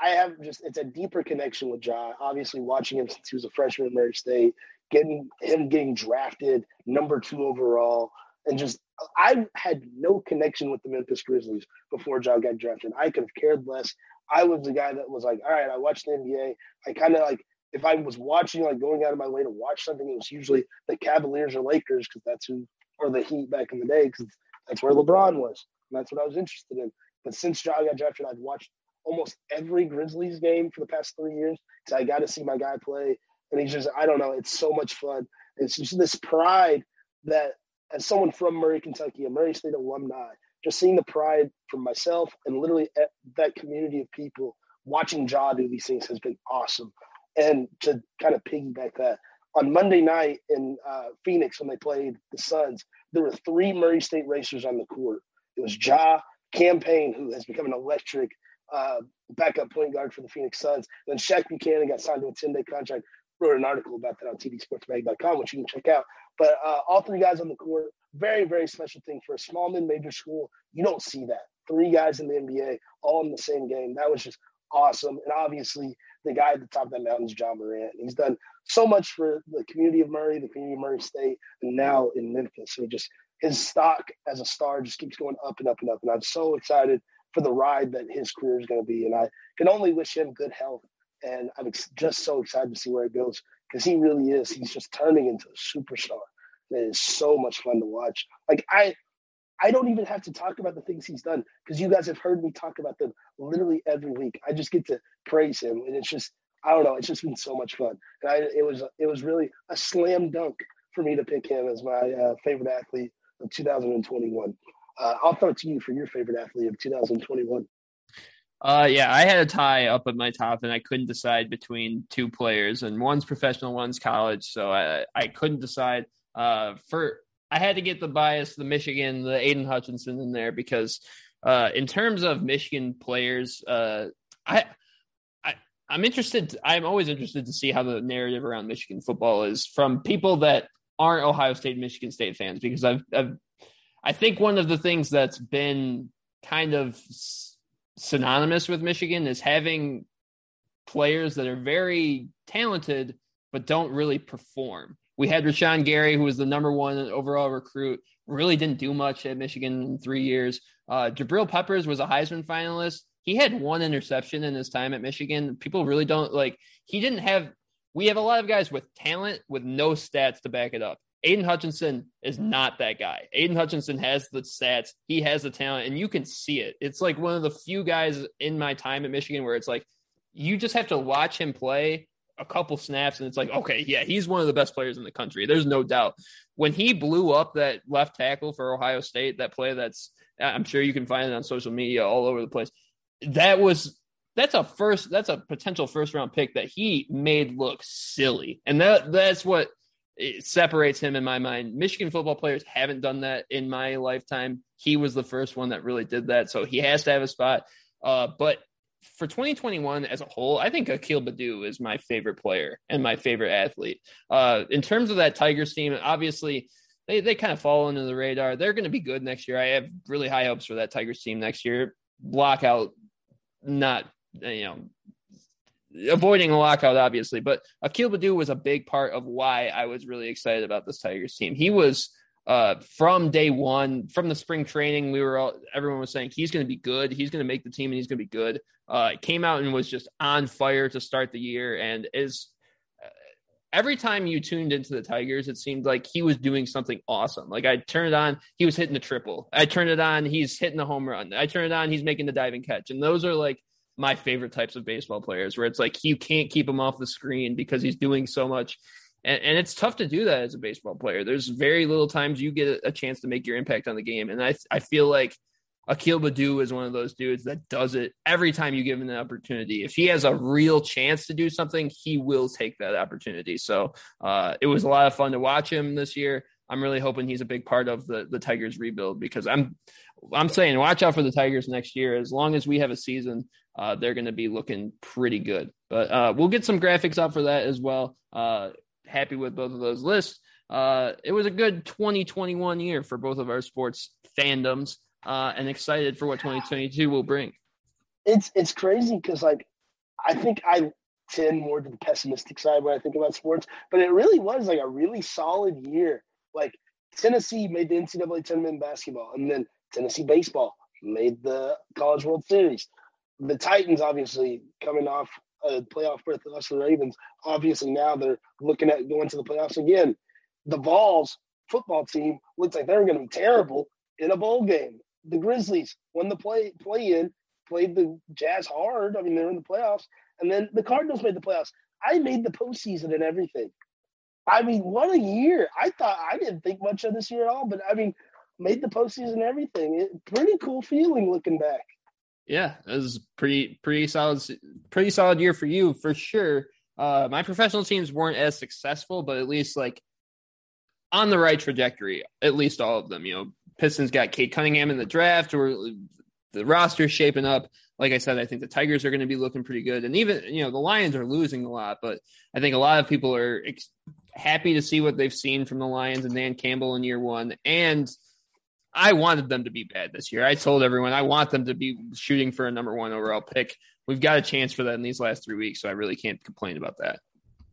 Speaker 2: I have just it's a deeper connection with Ja. Obviously, watching him since he was a freshman at Murray State, getting him getting drafted number two overall, and just I had no connection with the Memphis Grizzlies before Ja got drafted. I could have cared less. I was the guy that was like, all right, I watched the NBA. I kind of like if I was watching, like going out of my way to watch something, it was usually the Cavaliers or Lakers because that's who, or the Heat back in the day because that's where LeBron was. And that's what I was interested in. But since Ja got drafted, I've watched almost every Grizzlies game for the past three years because I got to see my guy play. And he's just, I don't know, it's so much fun. It's just this pride that, as someone from Murray, Kentucky, a Murray State alumni, just seeing the pride from myself and literally that community of people watching Ja do these things has been awesome. And to kind of piggyback that, on Monday night in uh, Phoenix when they played the Suns, there were three Murray State racers on the court. It was Ja, Cam Payne, who has become an electric uh, backup point guard for the Phoenix Suns. And then Shaq Buchanan got signed to a 10 day contract. Wrote an article about that on tdsportsmag.com, which you can check out. But uh, all three guys on the court, very, very special thing for a small mid major school. You don't see that. Three guys in the NBA all in the same game. That was just awesome. And obviously, the guy at the top of that mountain is Ja Morant. He's done so much for the community of Murray, the community of Murray State, and now in Memphis. So just his stock as a star just keeps going up and up and up. And I'm so excited for the ride that his career is going to be. And I can only wish him good health. And I'm ex- just so excited to see where it goes because he really is. He's just turning into a superstar. It is so much fun to watch. Like I, I don't even have to talk about the things he's done because you guys have heard me talk about them literally every week. I just get to praise him, and it's just I don't know. It's just been so much fun. And I, it was it was really a slam dunk for me to pick him as my uh, favorite athlete of 2021. Uh, I'll throw it to you for your favorite athlete of 2021.
Speaker 1: Uh, yeah, I had a tie up at my top, and I couldn't decide between two players, and one's professional, one's college, so I I couldn't decide. Uh, for I had to get the bias, the Michigan, the Aidan Hutchinson in there because, uh, in terms of Michigan players, uh, I. I, I'm interested. I'm always interested to see how the narrative around Michigan football is from people that aren't Ohio State, Michigan State fans, because I've, I've I think one of the things that's been kind of synonymous with Michigan is having players that are very talented but don't really perform. We had Rashan Gary, who was the number one overall recruit, really didn't do much at Michigan in three years. Uh, Jabril Peppers was a Heisman finalist. He had one interception in his time at Michigan. People really don't like, he didn't have, we have a lot of guys with talent with no stats to back it up. Aidan Hutchinson is mm-hmm. not that guy. Aidan Hutchinson has the stats, he has the talent, and you can see it. It's like one of the few guys in my time at Michigan where it's like you just have to watch him play a couple snaps and it's like, okay, yeah, he's one of the best players in the country. There's no doubt. When he blew up that left tackle for Ohio State, that play that's I'm sure you can find it on social media all over the place. That was that's a first that's a potential first round pick that he made look silly. And that that's what it separates him in my mind. Michigan football players haven't done that in my lifetime. He was the first one that really did that, so he has to have a spot. Uh, but for 2021 as a whole, I think Akil Baddoo is my favorite player and my favorite athlete. Uh, in terms of that Tigers team, obviously they, they kind of fall under the radar. They're going to be good next year. I have really high hopes for that Tigers team next year. Lockout, not you know avoiding a lockout, obviously, but Akil Baddoo was a big part of why I was really excited about this Tigers team. He was uh, from day one, from the spring training, we were all, everyone was saying he's going to be good. He's going to make the team and he's going to be good. Uh, came out and was just on fire to start the year and is uh, every time you tuned into the Tigers, it seemed like he was doing something awesome. Like I turned it on, he was hitting the triple. I turned it on, he's hitting the home run. I turned it on, he's making the diving catch. And those are like my favorite types of baseball players where it's like you can't keep him off the screen because he's doing so much. And, and it's tough to do that as a baseball player. There's very little times you get a chance to make your impact on the game. And I, I feel like Akil Baddoo is one of those dudes that does it every time you give him an opportunity. If he has a real chance to do something, he will take that opportunity. So uh, it was a lot of fun to watch him this year. I'm really hoping he's a big part of the the Tigers rebuild because I'm I'm saying watch out for the Tigers next year. As long as we have a season, uh, they're going to be looking pretty good. But uh, we'll get some graphics up for that as well. Uh, happy with both of those lists. Uh, it was a good 2021 year for both of our sports fandoms, uh, and excited for what 2022 will bring.
Speaker 2: It's it's crazy because like I think I tend more to the pessimistic side when I think about sports, but it really was like a really solid year. Like Tennessee made the NCAA tournament in basketball, and then Tennessee baseball made the College World Series. The Titans, obviously, coming off a playoff berth us the Ravens, obviously now they're looking at going to the playoffs again. The Vols football team looks like they're going to be terrible in a bowl game. The Grizzlies won the play play in, played the Jazz hard. I mean, they're in the playoffs, and then the Cardinals made the playoffs. I made the postseason and everything. I mean, what a year! I thought I didn't think much of this year at all, but I mean, made the postseason everything. It, pretty cool feeling looking back.
Speaker 1: Yeah, it was pretty pretty solid pretty solid year for you for sure. Uh, my professional teams weren't as successful, but at least like on the right trajectory. At least all of them. You know, Pistons got Cade Cunningham in the draft, or the roster's shaping up. Like I said, I think the Tigers are going to be looking pretty good, and even you know the Lions are losing a lot, but I think a lot of people are ex- happy to see what they've seen from the Lions and Dan Campbell in year one, and I wanted them to be bad this year. I told everyone I want them to be shooting for a number one overall pick. We've got a chance for that in these last three weeks, so I really can't complain about that.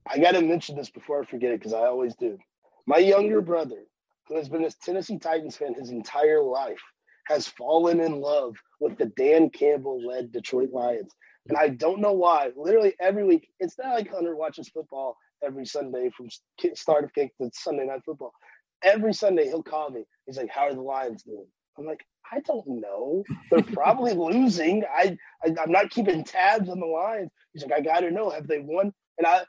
Speaker 2: I got to mention this before I forget it because I always do. My younger brother, who has been a Tennessee Titans fan his entire life, has fallen in love with the Dan Campbell led Detroit Lions. And I don't know why. Literally every week, it's not like Hunter watches football every Sunday from start of kick to Sunday night football. Every Sunday, he'll call me. He's like, How are the Lions doing? I'm like, I don't know. They're probably (laughs) losing. I, I am not keeping tabs on the Lions. He's like, I gotta know. Have they won? And I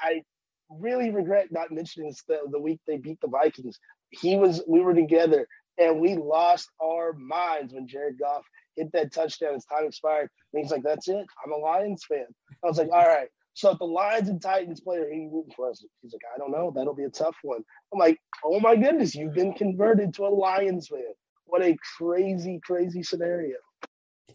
Speaker 2: I really regret not mentioning this the, the week they beat the Vikings. He was we were together and we lost our minds when Jared Goff hit that touchdown. His time expired. And he's like, That's it. I'm a Lions fan. I was like, All right. So if the Lions and Titans player, he rooting for us. He's like, I don't know. That'll be a tough one. I'm like, oh my goodness, you've been converted to a Lions fan. What a crazy, crazy scenario.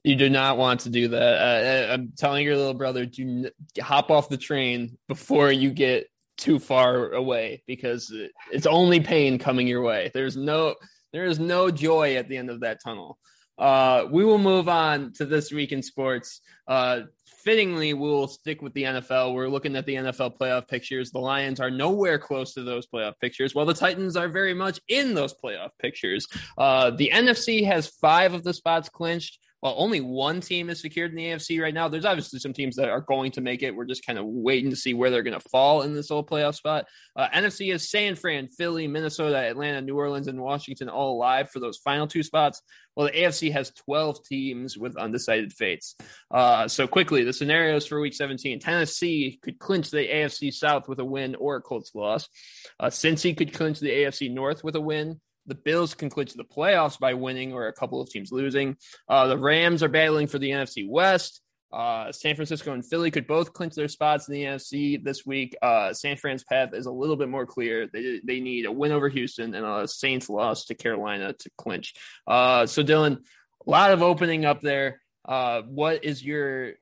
Speaker 1: You do not want to do that. Uh, uh I'm telling your little brother, do hop off the train before you get too far away because it's only pain coming your way. There's no there is no joy at the end of that tunnel. Uh, we will move on to this week in sports. Uh, fittingly, we'll stick with the NFL. We're looking at the NFL playoff pictures. The Lions are nowhere close to those playoff pictures, while the Titans are very much in those playoff pictures. Uh, the NFC has five of the spots clinched while only one team is secured in the AFC right now, there's obviously some teams that are going to make it. We're just kind of waiting to see where they're going to fall in this whole playoff spot. Uh, NFC is San Fran, Philly, Minnesota, Atlanta, New Orleans, and Washington all alive for those final two spots. Well, the AFC has 12 teams with undecided fates. Uh, so quickly, the scenarios for Week 17: Tennessee could clinch the AFC South with a win or a Colts loss. Uh, Cincy could clinch the AFC North with a win. The Bills can clinch the playoffs by winning or a couple of teams losing. Uh, the Rams are battling for the NFC West. Uh, San Francisco and Philly could both clinch their spots in the NFC this week. Uh, San Fran's path is a little bit more clear. They, they need a win over Houston and a Saints loss to Carolina to clinch. Uh, so, Dylan, a lot of opening up there. Uh, what is your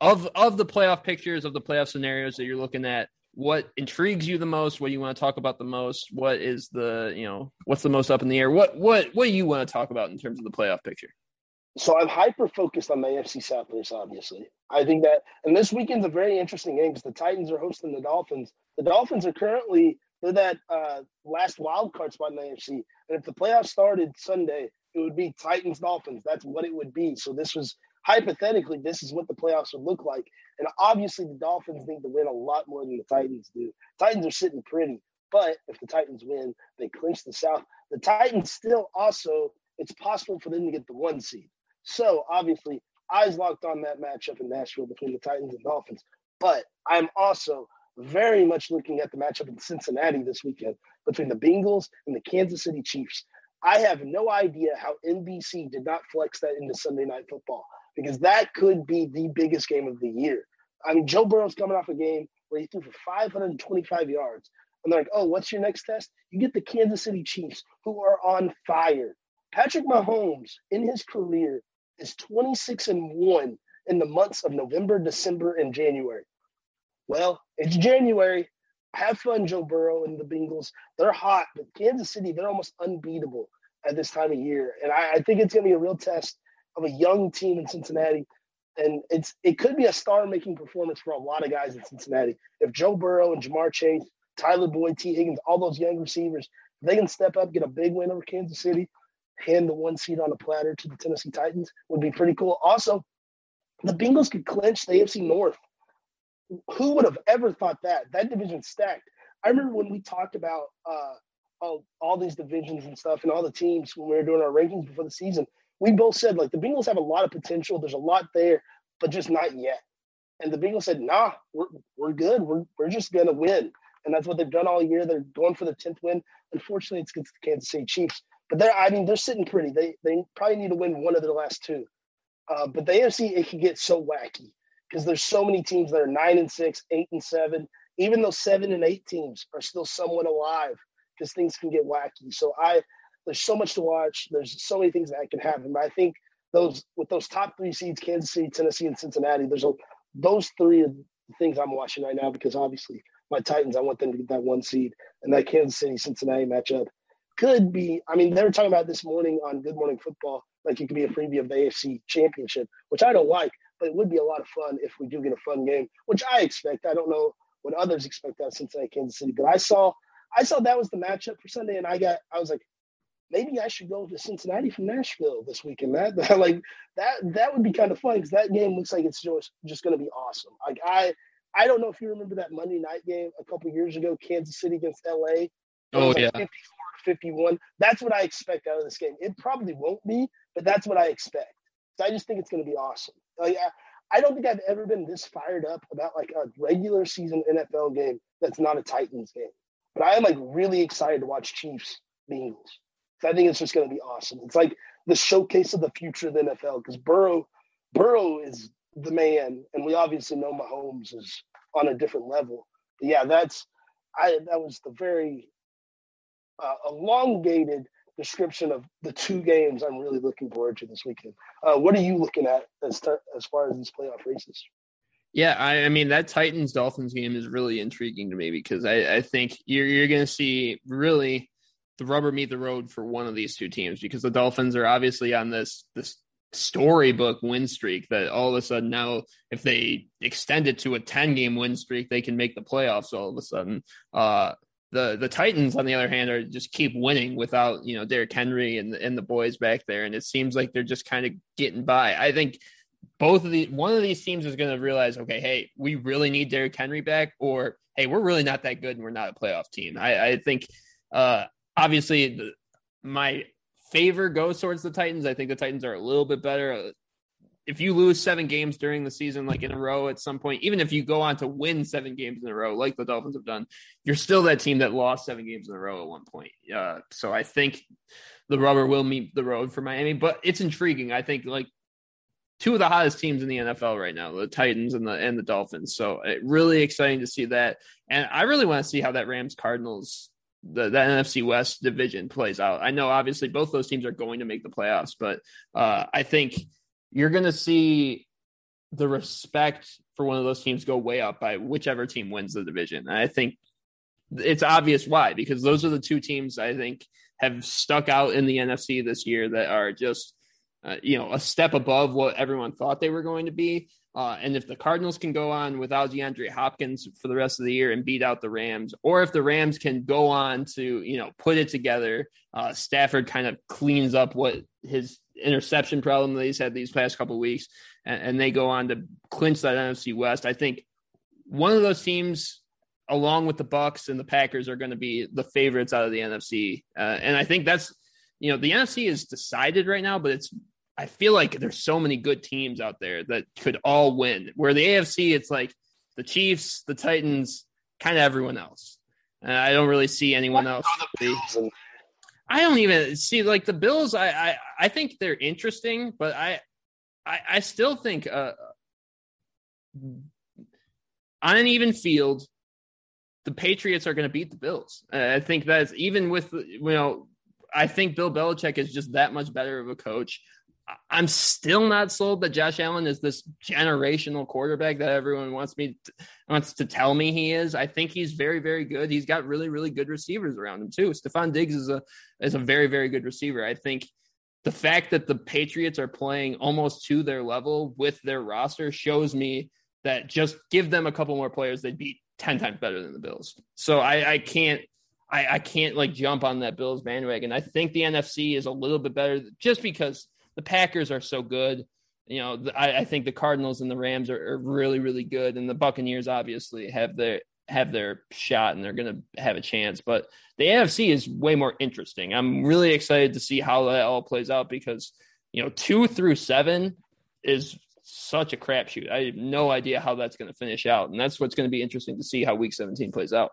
Speaker 1: of of the playoff pictures of the playoff scenarios that you're looking at? What intrigues you the most what you want to talk about the most what is the you know what's the most up in the air? What what what do you want to talk about in terms of the playoff picture?
Speaker 2: So i'm hyper focused on the afc south obviously. I think that and this weekend's a very interesting game because the titans are hosting the dolphins. The dolphins are currently they're that uh, last wild card spot in the afc and if the playoffs started sunday it would be titans dolphins that's what it would be. So this was hypothetically, this is what the playoffs would look like. And obviously, the Dolphins need to win a lot more than the Titans do. Titans are sitting pretty, but if the Titans win, they clinch the South. The Titans still also, it's possible for them to get the one seed. So obviously, eyes locked on that matchup in Nashville between the Titans and Dolphins. But I'm also very much looking at the matchup in Cincinnati this weekend between the Bengals and the Kansas City Chiefs. I have no idea how NBC did not flex that into Sunday Night Football because that could be the biggest game of the year. I mean, Joe Burrow's coming off a game where he threw for 525 yards. And they're like, oh, what's your next test? You get the Kansas City Chiefs, who are on fire. Patrick Mahomes, in his career, is 26 and 1 in the months of November, December, and January. Well, it's January. Have fun, Joe Burrow and the Bengals. They're hot, but Kansas City, they're almost unbeatable at this time of year. And I, I think it's going to be a real test of a young team in Cincinnati. and it's it could be a star-making performance for a lot of guys in Cincinnati. If Joe Burrow and Ja'Marr Chase, Tyler Boyd, Tee Higgins, all those young receivers, they can step up, get a big win over Kansas City, hand the one seed on a platter to the Tennessee Titans would be pretty cool. Also, the Bengals could clinch the AFC North. Who would have ever thought that? That division's stacked. I remember when we talked about uh, all, all these divisions and stuff and all the teams when we were doing our rankings before the season we both said like the Bengals have a lot of potential. There's a lot there, but just not yet. And the Bengals said, "Nah, we're we're good. We're we're just gonna win." And that's what they've done all year. They're going for the tenth win. Unfortunately, it's against the Kansas City Chiefs, but they're I mean they're sitting pretty. They they probably need to win one of their last two. Uh, but the AFC it can get so wacky because there's so many teams that are nine and six, eight and seven. Even those seven and eight teams are still somewhat alive because things can get wacky. So I there's so much to watch. There's so many things that can happen. But I think those with those top three seeds, Kansas City, Tennessee, and Cincinnati, there's a, those three are the things I'm watching right now because obviously my Titans, I want them to get that one seed, and that Kansas City Cincinnati matchup could be. I mean, they were talking about this morning on Good Morning Football, like it could be a preview of the AFC Championship, which I don't like, but it would be a lot of fun if we do get a fun game, which I expect. I don't know what others expect out of Cincinnati, Kansas City, but I saw. I saw that was the matchup for Sunday, and I got I was like, maybe I should go to Cincinnati from Nashville this weekend. That (laughs) like that that would be kind of fun because that game looks like it's just just going to be awesome. Like I I don't know if you remember that Monday night game a couple years ago, Kansas City against LA.
Speaker 1: Oh like yeah,
Speaker 2: 54 to 51. That's what I expect out of this game. It probably won't be, but that's what I expect. So I just think it's going to be awesome. Like I, I don't think I've ever been this fired up about like a regular season NFL game that's not a Titans game. But I am like really excited to watch Chiefs Bengals. I think it's just going to be awesome. It's like the showcase of the future of the NFL because Burrow, Burrow is the man, and we obviously know Mahomes is on a different level. But yeah, that's I. That was the very uh, elongated description of the two games I'm really looking forward to this weekend. Uh, what are you looking at as as far as these playoff races?
Speaker 1: Yeah, I, I, mean that Titans Dolphins game is really intriguing to me because I, I think you're you're going to see really the rubber meet the road for one of these two teams because the Dolphins are obviously on this this storybook win streak that all of a sudden now if they extend it to a 10 game win streak they can make the playoffs all of a sudden. Uh the the Titans on the other hand are just keep winning without you know Derrick Henry and and the boys back there. And it seems like they're just kind of getting by. I think both of the one of these teams is going to realize okay hey we really need Derrick Henry back or hey we're really not that good and we're not a playoff team. I I think uh obviously the, my favor goes towards the Titans. I think the Titans are a little bit better. If you lose seven games during the season, like in a row at some point, even if you go on to win seven games in a row, like the Dolphins have done, you're still that team that lost seven games in a row at one point. Uh, so I think the rubber will meet the road for Miami, but it's intriguing. I think like two of the hottest teams in the NFL right now, the Titans and the and the Dolphins. So it, really exciting to see that, and I really want to see how that Rams Cardinals the, the NFC West division plays out. I know obviously both those teams are going to make the playoffs, but uh, I think you're going to see the respect for one of those teams go way up by whichever team wins the division. And I think it's obvious why, because those are the two teams I think have stuck out in the NFC this year that are just, uh, you know, a step above what everyone thought they were going to be. Uh, and if the Cardinals can go on without DeAndre Hopkins for the rest of the year and beat out the Rams, or if the Rams can go on to, you know, put it together, uh, Stafford kind of cleans up what his interception problem that he's had these past couple weeks, and, and, they go on to clinch that NFC West. I think one of those teams, along with the Bucs and the Packers, are going to be the favorites out of the NFC, uh, and I think that's, you know, the NFC is decided right now, but it's I feel like there's so many good teams out there that could all win. Where the AFC, it's like the Chiefs, the Titans, kind of everyone else. And I don't really see anyone else. I don't even see like the Bills. I, I I think they're interesting, but I I, I still think uh, on an even field, the Patriots are going to beat the Bills. I think that's even with you know. I think Bill Belichick is just that much better of a coach. I'm still not sold that Josh Allen is this generational quarterback that everyone wants me to, wants to tell me he is. I think he's very very good. He's got really really good receivers around him too. Stefon Diggs is a is a very very good receiver. I think the fact that the Patriots are playing almost to their level with their roster shows me that just give them a couple more players, they'd be 10 times better than the Bills. So I, I can't I, I can't like jump on that Bills bandwagon. I think the NFC is a little bit better just because the Packers are so good. You know, I, I, think the Cardinals and the Rams are, are, really, really good, and the Buccaneers obviously have their have their shot and they're going to have a chance. But the NFC is way more interesting. I'm really excited to see how that all plays out because you know two through seven is such a crapshoot. I have no idea how that's going to finish out, and that's what's going to be interesting to see how Week 17 plays out.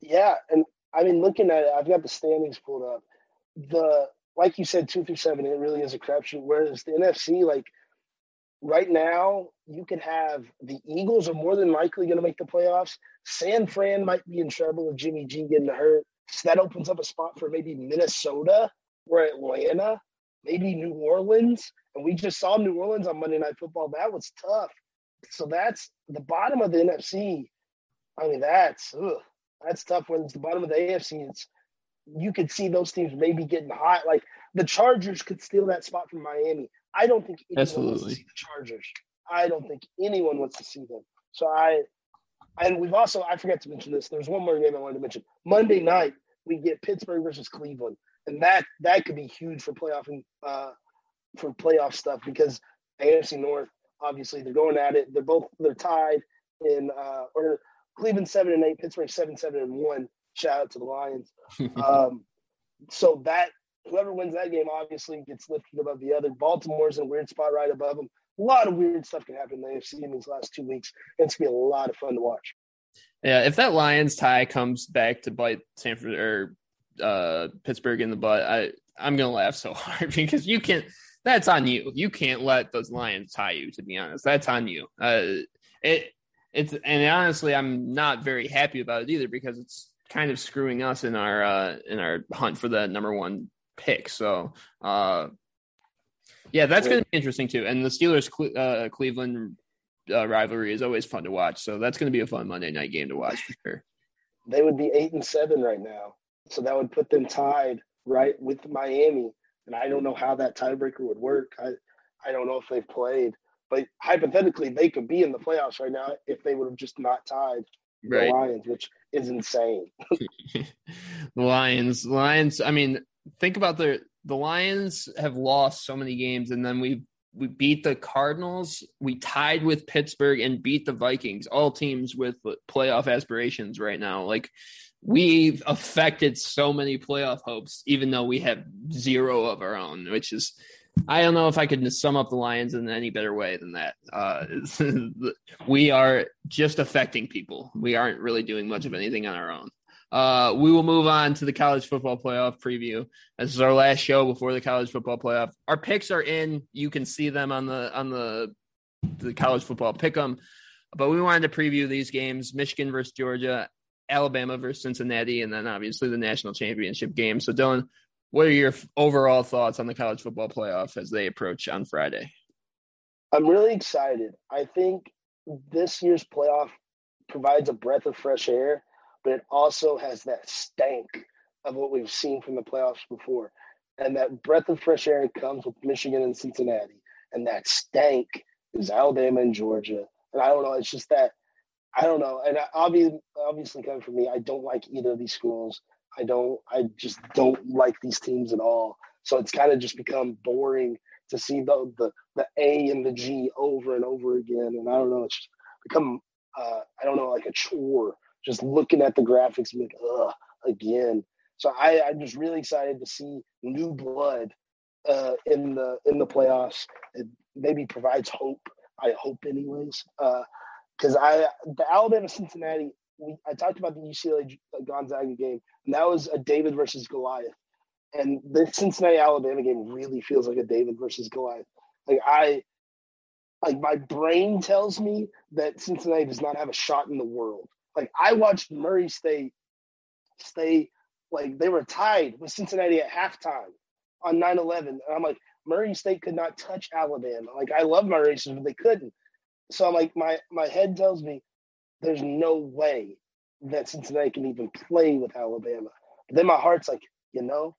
Speaker 2: Yeah, and I mean, looking at it, I've got the standings pulled up. The like you said, two through seven, it really is a crapshoot. Whereas the NFC, like right now, you could have the Eagles are more than likely going to make the playoffs. San Fran might be in trouble with Jimmy G getting hurt. So that opens up a spot for maybe Minnesota or Atlanta, maybe New Orleans. And we just saw New Orleans on Monday Night Football. That was tough. So that's the bottom of the NFC. I mean, that's ugh, that's tough when it's the bottom of the AFC. It's you could see those teams maybe getting hot. Like the Chargers could steal that spot from Miami. I don't think anyone Absolutely. wants to see the Chargers. I don't think anyone wants to see them. So I, and we've also I forgot to mention this. There's one more game I wanted to mention. Monday night we get Pittsburgh versus Cleveland, and that that could be huge for playoff and uh, for playoff stuff because AFC North obviously they're going at it. They're both they're tied in uh, or Cleveland seven and eight, Pittsburgh seven seven and one. Shout out to the Lions. (laughs) um, so that whoever wins that game obviously gets lifted above the other. Baltimore's in a weird spot right above them. A lot of weird stuff can happen in the AFC in these last two weeks. It's gonna be a lot of fun to watch.
Speaker 1: Yeah, if that Lions tie comes back to bite Sanford or uh, Pittsburgh in the butt, I I'm gonna laugh so (laughs) hard because you can't. That's on you. You can't let those Lions tie you. To be honest, that's on you. Uh, it it's and honestly, I'm not very happy about it either because it's kind of screwing us in our uh, in our hunt for the number one pick. So, uh, yeah, that's going to be interesting too. And the Steelers uh, Cleveland uh, rivalry is always fun to watch. So that's going to be a fun Monday night game to watch for sure.
Speaker 2: They would be eight and seven right now, so that would put them tied right with Miami. And I don't know how that tiebreaker would work. I I don't know if they've played. But hypothetically, they could be in the playoffs right now if they would have just not tied right. the Lions, which is insane. (laughs)
Speaker 1: the Lions, Lions. I mean, think about the the Lions have lost so many games, and then we we beat the Cardinals, we tied with Pittsburgh, and beat the Vikings. All teams with playoff aspirations right now. Like we've affected so many playoff hopes, even though we have zero of our own, which is I don't know if I could sum up the Lions in any better way than that. Uh, (laughs) we are just affecting people. We aren't really doing much of anything on our own. Uh, we will move on to the college football playoff preview. This is our last show before the college football playoff. Our picks are in. You can see them on the on the the college football pick 'em. But we wanted to preview these games: Michigan versus Georgia, Alabama versus Cincinnati, and then obviously the national championship game. So, Dylan, what are your overall thoughts on the college football playoff as they approach on Friday?
Speaker 2: I'm really excited. I think this year's playoff provides a breath of fresh air, but it also has that stank of what we've seen from the playoffs before. And that breath of fresh air comes with Michigan and Cincinnati. And that stank is Alabama and Georgia. And I don't know, it's just that I don't know. And obviously, obviously coming from me, I don't like either of these schools. I don't. I just don't like these teams at all. So it's kind of just become boring to see the the the A and the G over and over again. And I don't know. It's become uh, I don't know like a chore just looking at the graphics and like ugh again. So I, I'm just really excited to see new blood uh, in the in the playoffs. It maybe provides hope. I hope, anyways, because uh, I the Alabama Cincinnati. We, I talked about the UCLA uh, Gonzaga game and that was a David versus Goliath. And the Cincinnati Alabama game really feels like a David versus Goliath. Like I like my brain tells me that Cincinnati does not have a shot in the world. Like I watched Murray State stay like they were tied with Cincinnati at halftime on 9-11. And I'm like, Murray State could not touch Alabama. Like I love my racers, but they couldn't. So I'm like, my my head tells me there's no way that Cincinnati can even play with Alabama. But then my heart's like, you know,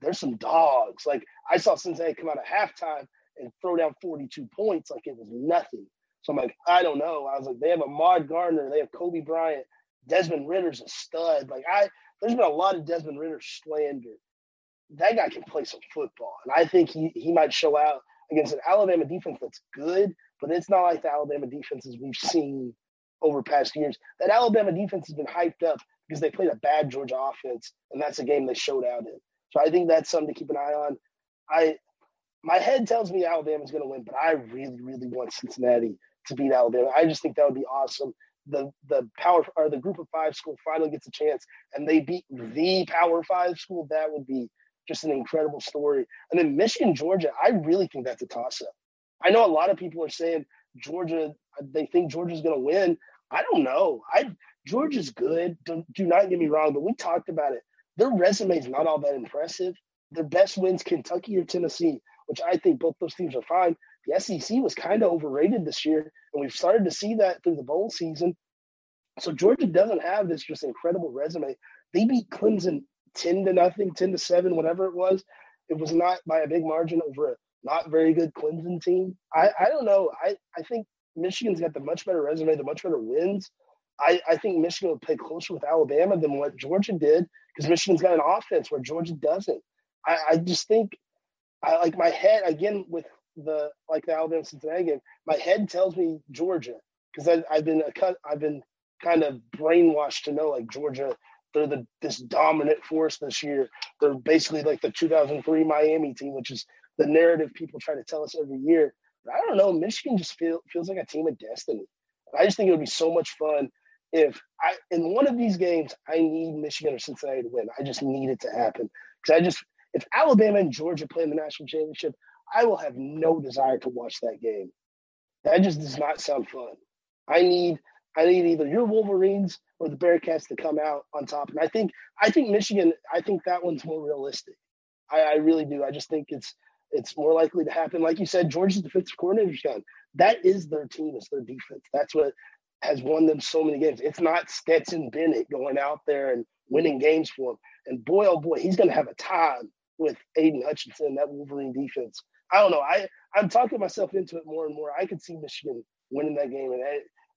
Speaker 2: there's some dogs. Like I saw Cincinnati come out at halftime and throw down 42 points like it was nothing. So I'm like, I don't know. I was like, they have a Ahmad Gardner, they have Coby Bryant, Desmond Ridder's a stud. Like I, there's been a lot of Desmond Ridder slander. That guy can play some football, and I think he he might show out against an Alabama defense that's good, but it's not like the Alabama defenses we've seen over past years. That Alabama defense has been hyped up because they played a bad Georgia offense, and that's a game they showed out in. So I think that's something to keep an eye on. I my head tells me Alabama's going to win, but I really, really want Cincinnati to beat Alabama. I just think that would be awesome. The the power or the group of five school finally gets a chance, and they beat the power five school. That would be just an incredible story. And then Michigan, Georgia, I really think that's a toss up. I know a lot of people are saying Georgia, they think Georgia's going to win. I don't know. I Georgia's good. Do, do not get me wrong, but we talked about it. Their resume is not all that impressive. Their best wins Kentucky or Tennessee, which I think both those teams are fine. The SEC was kind of overrated this year, and we've started to see that through the bowl season. So Georgia doesn't have this just incredible resume. They beat Clemson 10 to nothing, 10 to 7, whatever it was. It was not by a big margin over a not very good Clemson team. I, I don't know. I, I think Michigan's got the much better resume, the much better wins. I, I think Michigan will play closer with Alabama than what Georgia did because Michigan's got an offense where Georgia doesn't. I, I just think I like my head again with the like the Alabama Cincinnati game. My head tells me Georgia because I've been cut. I've been kind of brainwashed to know like Georgia they're the this dominant force this year. They're basically like the 2003 Miami team, which is the narrative people try to tell us every year. But I don't know. Michigan just feel, feels like a team of destiny. I just think it would be so much fun if I in one of these games I need Michigan or Cincinnati to win. I just need it to happen because I just if Alabama and Georgia play in the national championship, I will have no desire to watch that game. That just does not sound fun. I need I need either your Wolverines or the Bearcats to come out on top. And I think I think Michigan, I think that one's more realistic. I, I really do. I just think it's it's more likely to happen. Like you said, Georgia's defensive coordinator's gone. That is their team, it's their defense. That's what has won them so many games. It's not Stetson Bennett going out there and winning games for them. And boy, oh boy, he's going to have a time with Aidan Hutchinson, that Wolverine defense. I don't know. I I'm talking myself into it more and more. I could see Michigan winning that game, and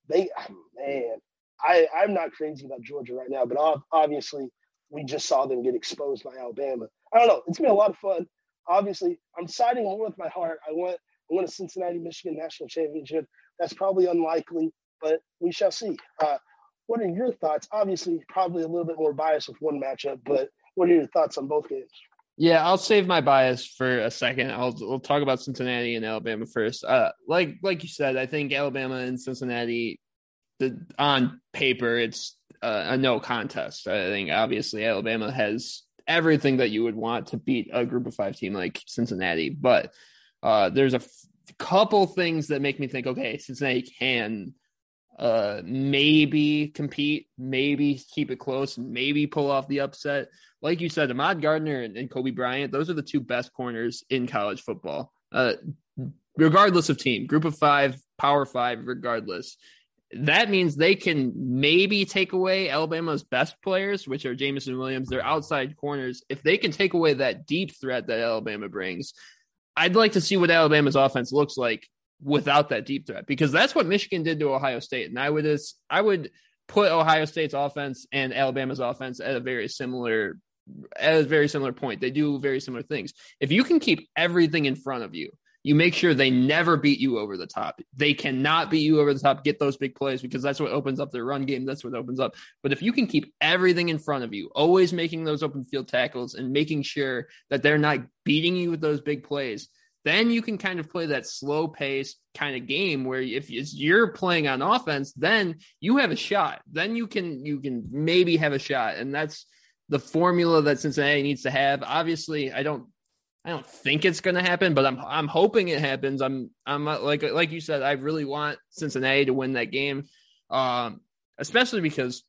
Speaker 2: they, oh, man, I I'm not crazy about Georgia right now, but obviously we just saw them get exposed by Alabama. I don't know. It's been a lot of fun. Obviously, I'm siding more with my heart. I want I want a Cincinnati Michigan national championship. That's probably unlikely, but we shall see. Uh, what are your thoughts? Obviously, probably a little bit more biased with one matchup, but what are your thoughts on both games?
Speaker 1: Yeah, I'll save my bias for a second. I'll we'll talk about Cincinnati and Alabama first. Uh, like like you said, I think Alabama and Cincinnati, the on paper, it's uh, a no contest. I think obviously Alabama has everything that you would want to beat a Group of Five team like Cincinnati, but uh, there's a f- couple things that make me think, okay, Cincinnati can uh, maybe compete, maybe keep it close, maybe pull off the upset like you said, Ahmad Gardner and, and Coby Bryant, those are the two best corners in college football. Uh, regardless of team, group of five, power five, regardless. That means they can maybe take away Alabama's best players, which are Jameson Williams, their outside corners. If they can take away that deep threat that Alabama brings, I'd like to see what Alabama's offense looks like without that deep threat because that's what Michigan did to Ohio State. And I would as I would put Ohio State's offense and Alabama's offense at a very similar at a very similar point. They do very similar things. If you can keep everything in front of you, you make sure they never beat you over the top. They cannot beat you over the top, get those big plays because that's what opens up their run game. That's what opens up. But if you can keep everything in front of you, always making those open field tackles and making sure that they're not beating you with those big plays, then you can kind of play that slow pace kind of game where if you're playing on offense, then you have a shot. Then you can you can maybe have a shot, and that's the formula that Cincinnati needs to have. Obviously, I don't I don't think it's going to happen, but I'm I'm hoping it happens. I'm I'm like like you said, I really want Cincinnati to win that game, um, especially because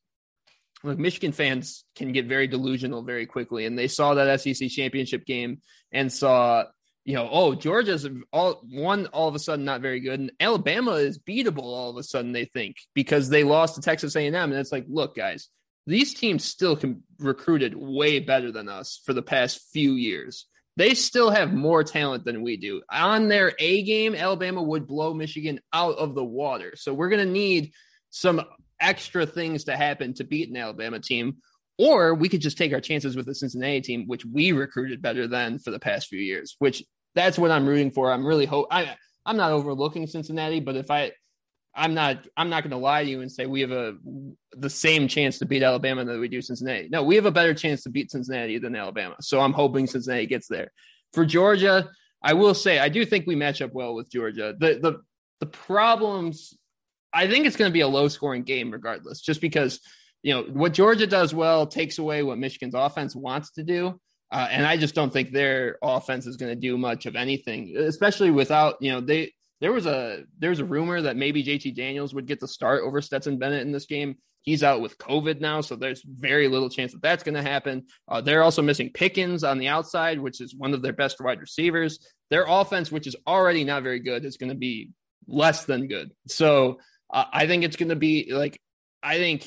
Speaker 1: like Michigan fans can get very delusional very quickly, and they saw that SEC championship game and saw you know oh Georgia's all one all of a sudden not very good, and Alabama is beatable all of a sudden they think because they lost to Texas A&M, and it's like look guys these teams still can recruited way better than us for the past few years. They still have more talent than we do. On their A game, Alabama would blow Michigan out of the water. So we're going to need some extra things to happen to beat an Alabama team. Or we could just take our chances with the Cincinnati team, which we recruited better than for the past few years, which that's what I'm rooting for. I'm really hope I I'm not overlooking Cincinnati, but if I I'm not I'm not going to lie to you and say we have a the same chance to beat Alabama that we do Cincinnati. No, we have a better chance to beat Cincinnati than Alabama. So I'm hoping Cincinnati gets there. For Georgia, I will say I do think we match up well with Georgia. The the the problems I think it's going to be a low scoring game regardless, just because you know what Georgia does well takes away what Michigan's offense wants to do. Uh, and I just don't think their offense is going to do much of anything, especially without you know they there was a there was a rumor that maybe JT Daniels would get the start over Stetson Bennett in this game. He's out with COVID now, so there's very little chance that that's going to happen. Uh, they're also missing Pickens on the outside, which is one of their best wide receivers. Their offense, which is already not very good, is going to be less than good. So uh, I think it's going to be like I think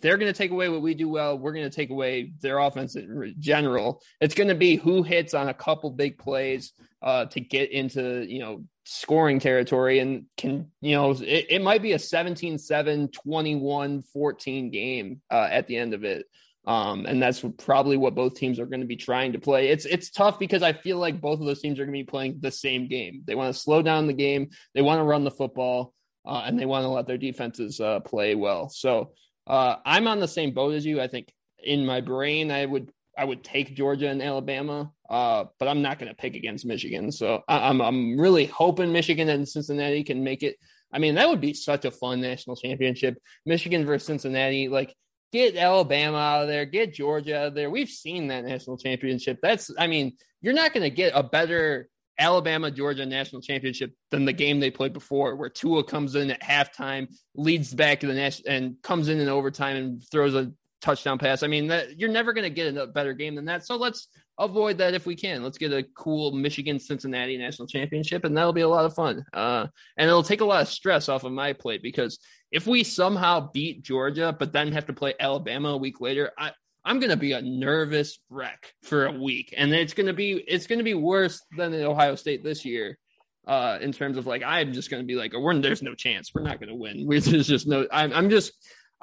Speaker 1: they're going to take away what we do well. We're going to take away their offense in general. It's going to be who hits on a couple big plays uh, to get into, you know, scoring territory and can, you know, it, it might be a 17 7, 21 14 game uh, at the end of it. Um, and that's probably what both teams are going to be trying to play. It's it's tough because I feel like both of those teams are going to be playing the same game. They want to slow down the game, they want to run the football, uh, and they want to let their defenses uh, play well. So uh, I'm on the same boat as you. I think in my brain, I would I would take Georgia and Alabama, uh, but I'm not going to pick against Michigan. So I, am I'm, I'm really hoping Michigan and Cincinnati can make it. I mean, that would be such a fun national championship. Michigan versus Cincinnati, like get Alabama out of there, get Georgia out of there. We've seen that national championship. That's, I mean, you're not going to get a better Alabama Georgia national championship than the game they played before, where Tua comes in at halftime, leads back to the national, and comes in in overtime and throws a touchdown pass. I mean, that, you're never going to get a better game than that. So let's avoid that if we can. Let's get a cool Michigan Cincinnati national championship, and that'll be a lot of fun. Uh, and it'll take a lot of stress off of my plate because if we somehow beat Georgia, but then have to play Alabama a week later, I, I'm going to be a nervous wreck for a week, and it's going to be it's going to be worse than the Ohio State this year. Uh, in terms of like, I'm just going to be like, oh, there's no chance. We're not going to win. There's just no. I'm, I'm just.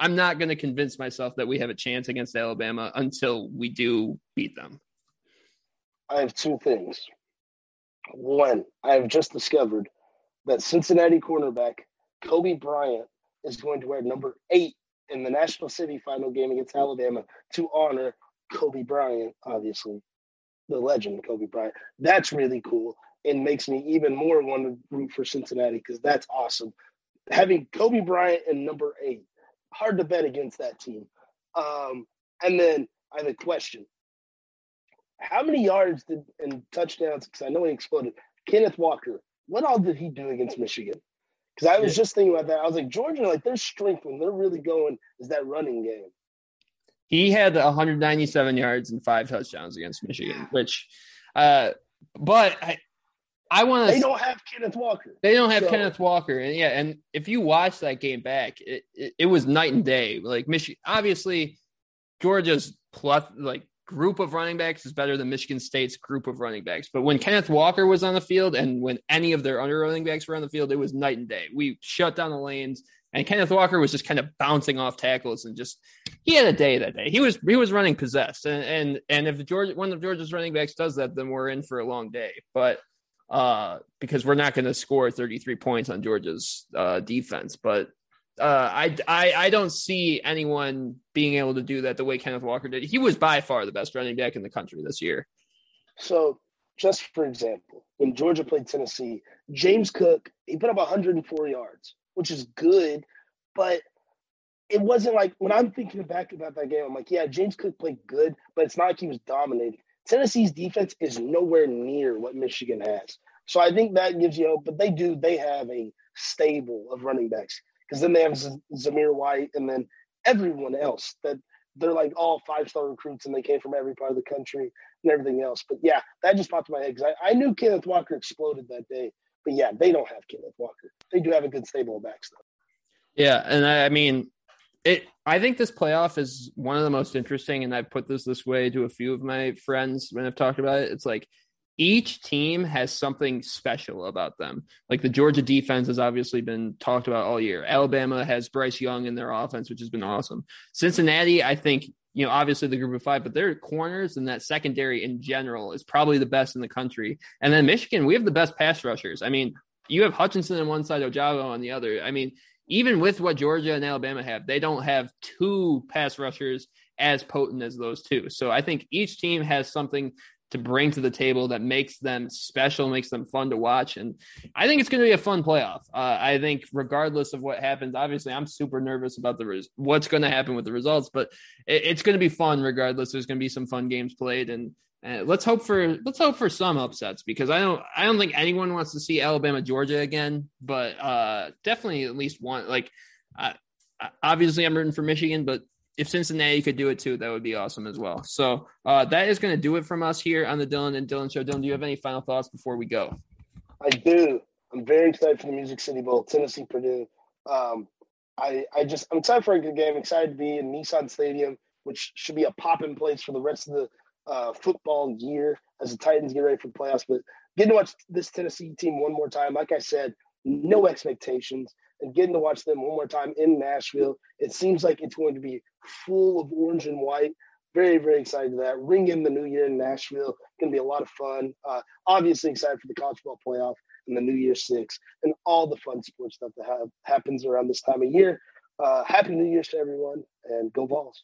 Speaker 1: I'm not going to convince myself that we have a chance against Alabama until we do beat them.
Speaker 2: I have two things. One, I have just discovered that Cincinnati cornerback Coby Bryant is going to wear number eight in the National City final game against Alabama to honor Kobe Bryant, obviously, the legend Kobe Bryant. That's really cool and makes me even more want to root for Cincinnati because that's awesome. Having Kobe Bryant in number eight, hard to bet against that team. Um, and then I have a question. How many yards did and touchdowns? Because I know he exploded. Kenneth Walker, what all did he do against Michigan? Because I was just thinking about that. I was like, Georgia, like their strength when they're really going is that running game.
Speaker 1: He had 197 yards and five touchdowns against Michigan, which, uh, but I, I want
Speaker 2: to. They don't have Kenneth Walker.
Speaker 1: They don't have so. Kenneth Walker, and yeah, and if you watch that game back, it, it, it was night and day. Like Michigan, obviously, Georgia's plus like group of running backs is better than Michigan State's group of running backs. But when Kenneth Walker was on the field and when any of their under running backs were on the field, it was night and day. We shut down the lanes, and Kenneth Walker was just kind of bouncing off tackles and just he had a day that day. He was he was running possessed, and and and if Georgia one of Georgia's running backs does that, then we're in for a long day. But uh, because we're not going to score 33 points on Georgia's uh, defense, but uh, I, I I don't see anyone being able to do that the way Kenneth Walker did. He was by far the best running back in the country this year.
Speaker 2: So, just for example, when Georgia played Tennessee, James Cook he put up 104 yards, which is good, but it wasn't like when I'm thinking back about that game, I'm like, yeah, James Cook played good, but it's not like he was dominating. Tennessee's defense is nowhere near what Michigan has. So I think that gives you hope, but they do, they have a stable of running backs because then they have Z- Zamir White and then everyone else that they're like all five star recruits and they came from every part of the country and everything else. But yeah, that just popped in my head because I, I, knew Kenneth Walker exploded that day. But yeah, they don't have Kenneth Walker. They do have a good stable of backs though.
Speaker 1: Yeah, and I, I mean, it I think this playoff is one of the most interesting, and I've put this this way to a few of my friends when I've talked about it. It's like each team has something special about them. Like the Georgia defense has obviously been talked about all year. Alabama has Bryce Young in their offense, which has been awesome. Cincinnati, I think, you know, obviously the group of five, but their corners and that secondary in general is probably the best in the country. And then Michigan, we have the best pass rushers. I mean, you have Hutchinson on one side, Ojabo on the other. I mean, even with what Georgia and Alabama have, they don't have two pass rushers as potent as those two. So I think each team has something to bring to the table that makes them special, makes them fun to watch. And I think it's going to be a fun playoff. Uh, I think, regardless of what happens, obviously, I'm super nervous about the res- what's going to happen with the results, but it, it's going to be fun regardless. There's going to be some fun games played, and uh, let's hope for let's hope for some upsets because I don't I don't think anyone wants to see Alabama Georgia again, but uh, definitely at least one. Like, uh, obviously, I'm rooting for Michigan, but if Cincinnati could do it too, that would be awesome as well. So uh, that is going to do it from us here on the Dylan and Dylan Show. Dylan, do you have any final thoughts before we go?
Speaker 2: I do. I'm very excited for the Music City Bowl, Tennessee Purdue. Um, I I just I'm excited for a good game. Excited to be in Nissan Stadium, which should be a popping place for the rest of the uh, football year as the Titans get ready for playoffs. But getting to watch this Tennessee team one more time, like I said, no expectations, and getting to watch them one more time in Nashville, it seems like it's going to be full of orange and white. Very, very excited for that. Ring in the new year in Nashville. Going to be a lot of fun. Uh, obviously excited for the college ball playoff and the New Year Six and all the fun sports stuff that happens around this time of year. Uh, happy New Year's to everyone, and go Vols!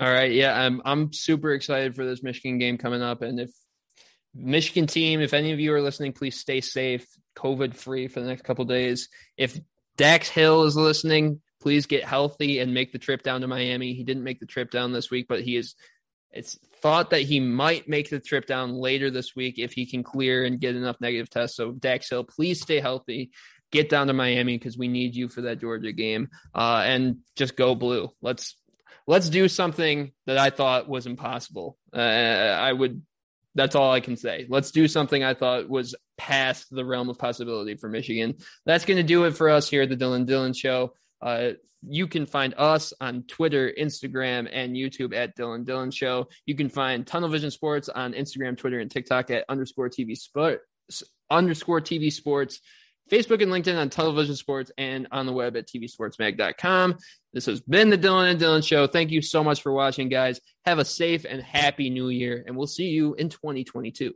Speaker 1: All right, yeah, I'm I'm super excited for this Michigan game coming up, and if Michigan team, if any of you are listening, please stay safe, COVID free for the next couple days. If Dax Hill is listening, please get healthy and make the trip down to Miami. He didn't make the trip down this week, but he is. It's thought that he might make the trip down later this week if he can clear and get enough negative tests. So Dax Hill, please stay healthy. Get down to Miami because we need you for that Georgia game, uh, and just go blue. Let's let's do something that I thought was impossible. Uh, I would. That's all I can say. Let's do something I thought was past the realm of possibility for Michigan. That's going to do it for us here at the Dylan Dylan Show. Uh, you can find us on Twitter, Instagram, and YouTube at Dylan Dylan Show. You can find Tunnel Vision Sports on Instagram, Twitter, and TikTok at underscore TV Sport underscore TV Sports. Facebook and LinkedIn on Tunnel Vision Sports and on the web at tvsportsmag.com. This has been the Dylan and Dylan Show. Thank you so much for watching, guys. Have a safe and happy new year, and we'll see you in 2022.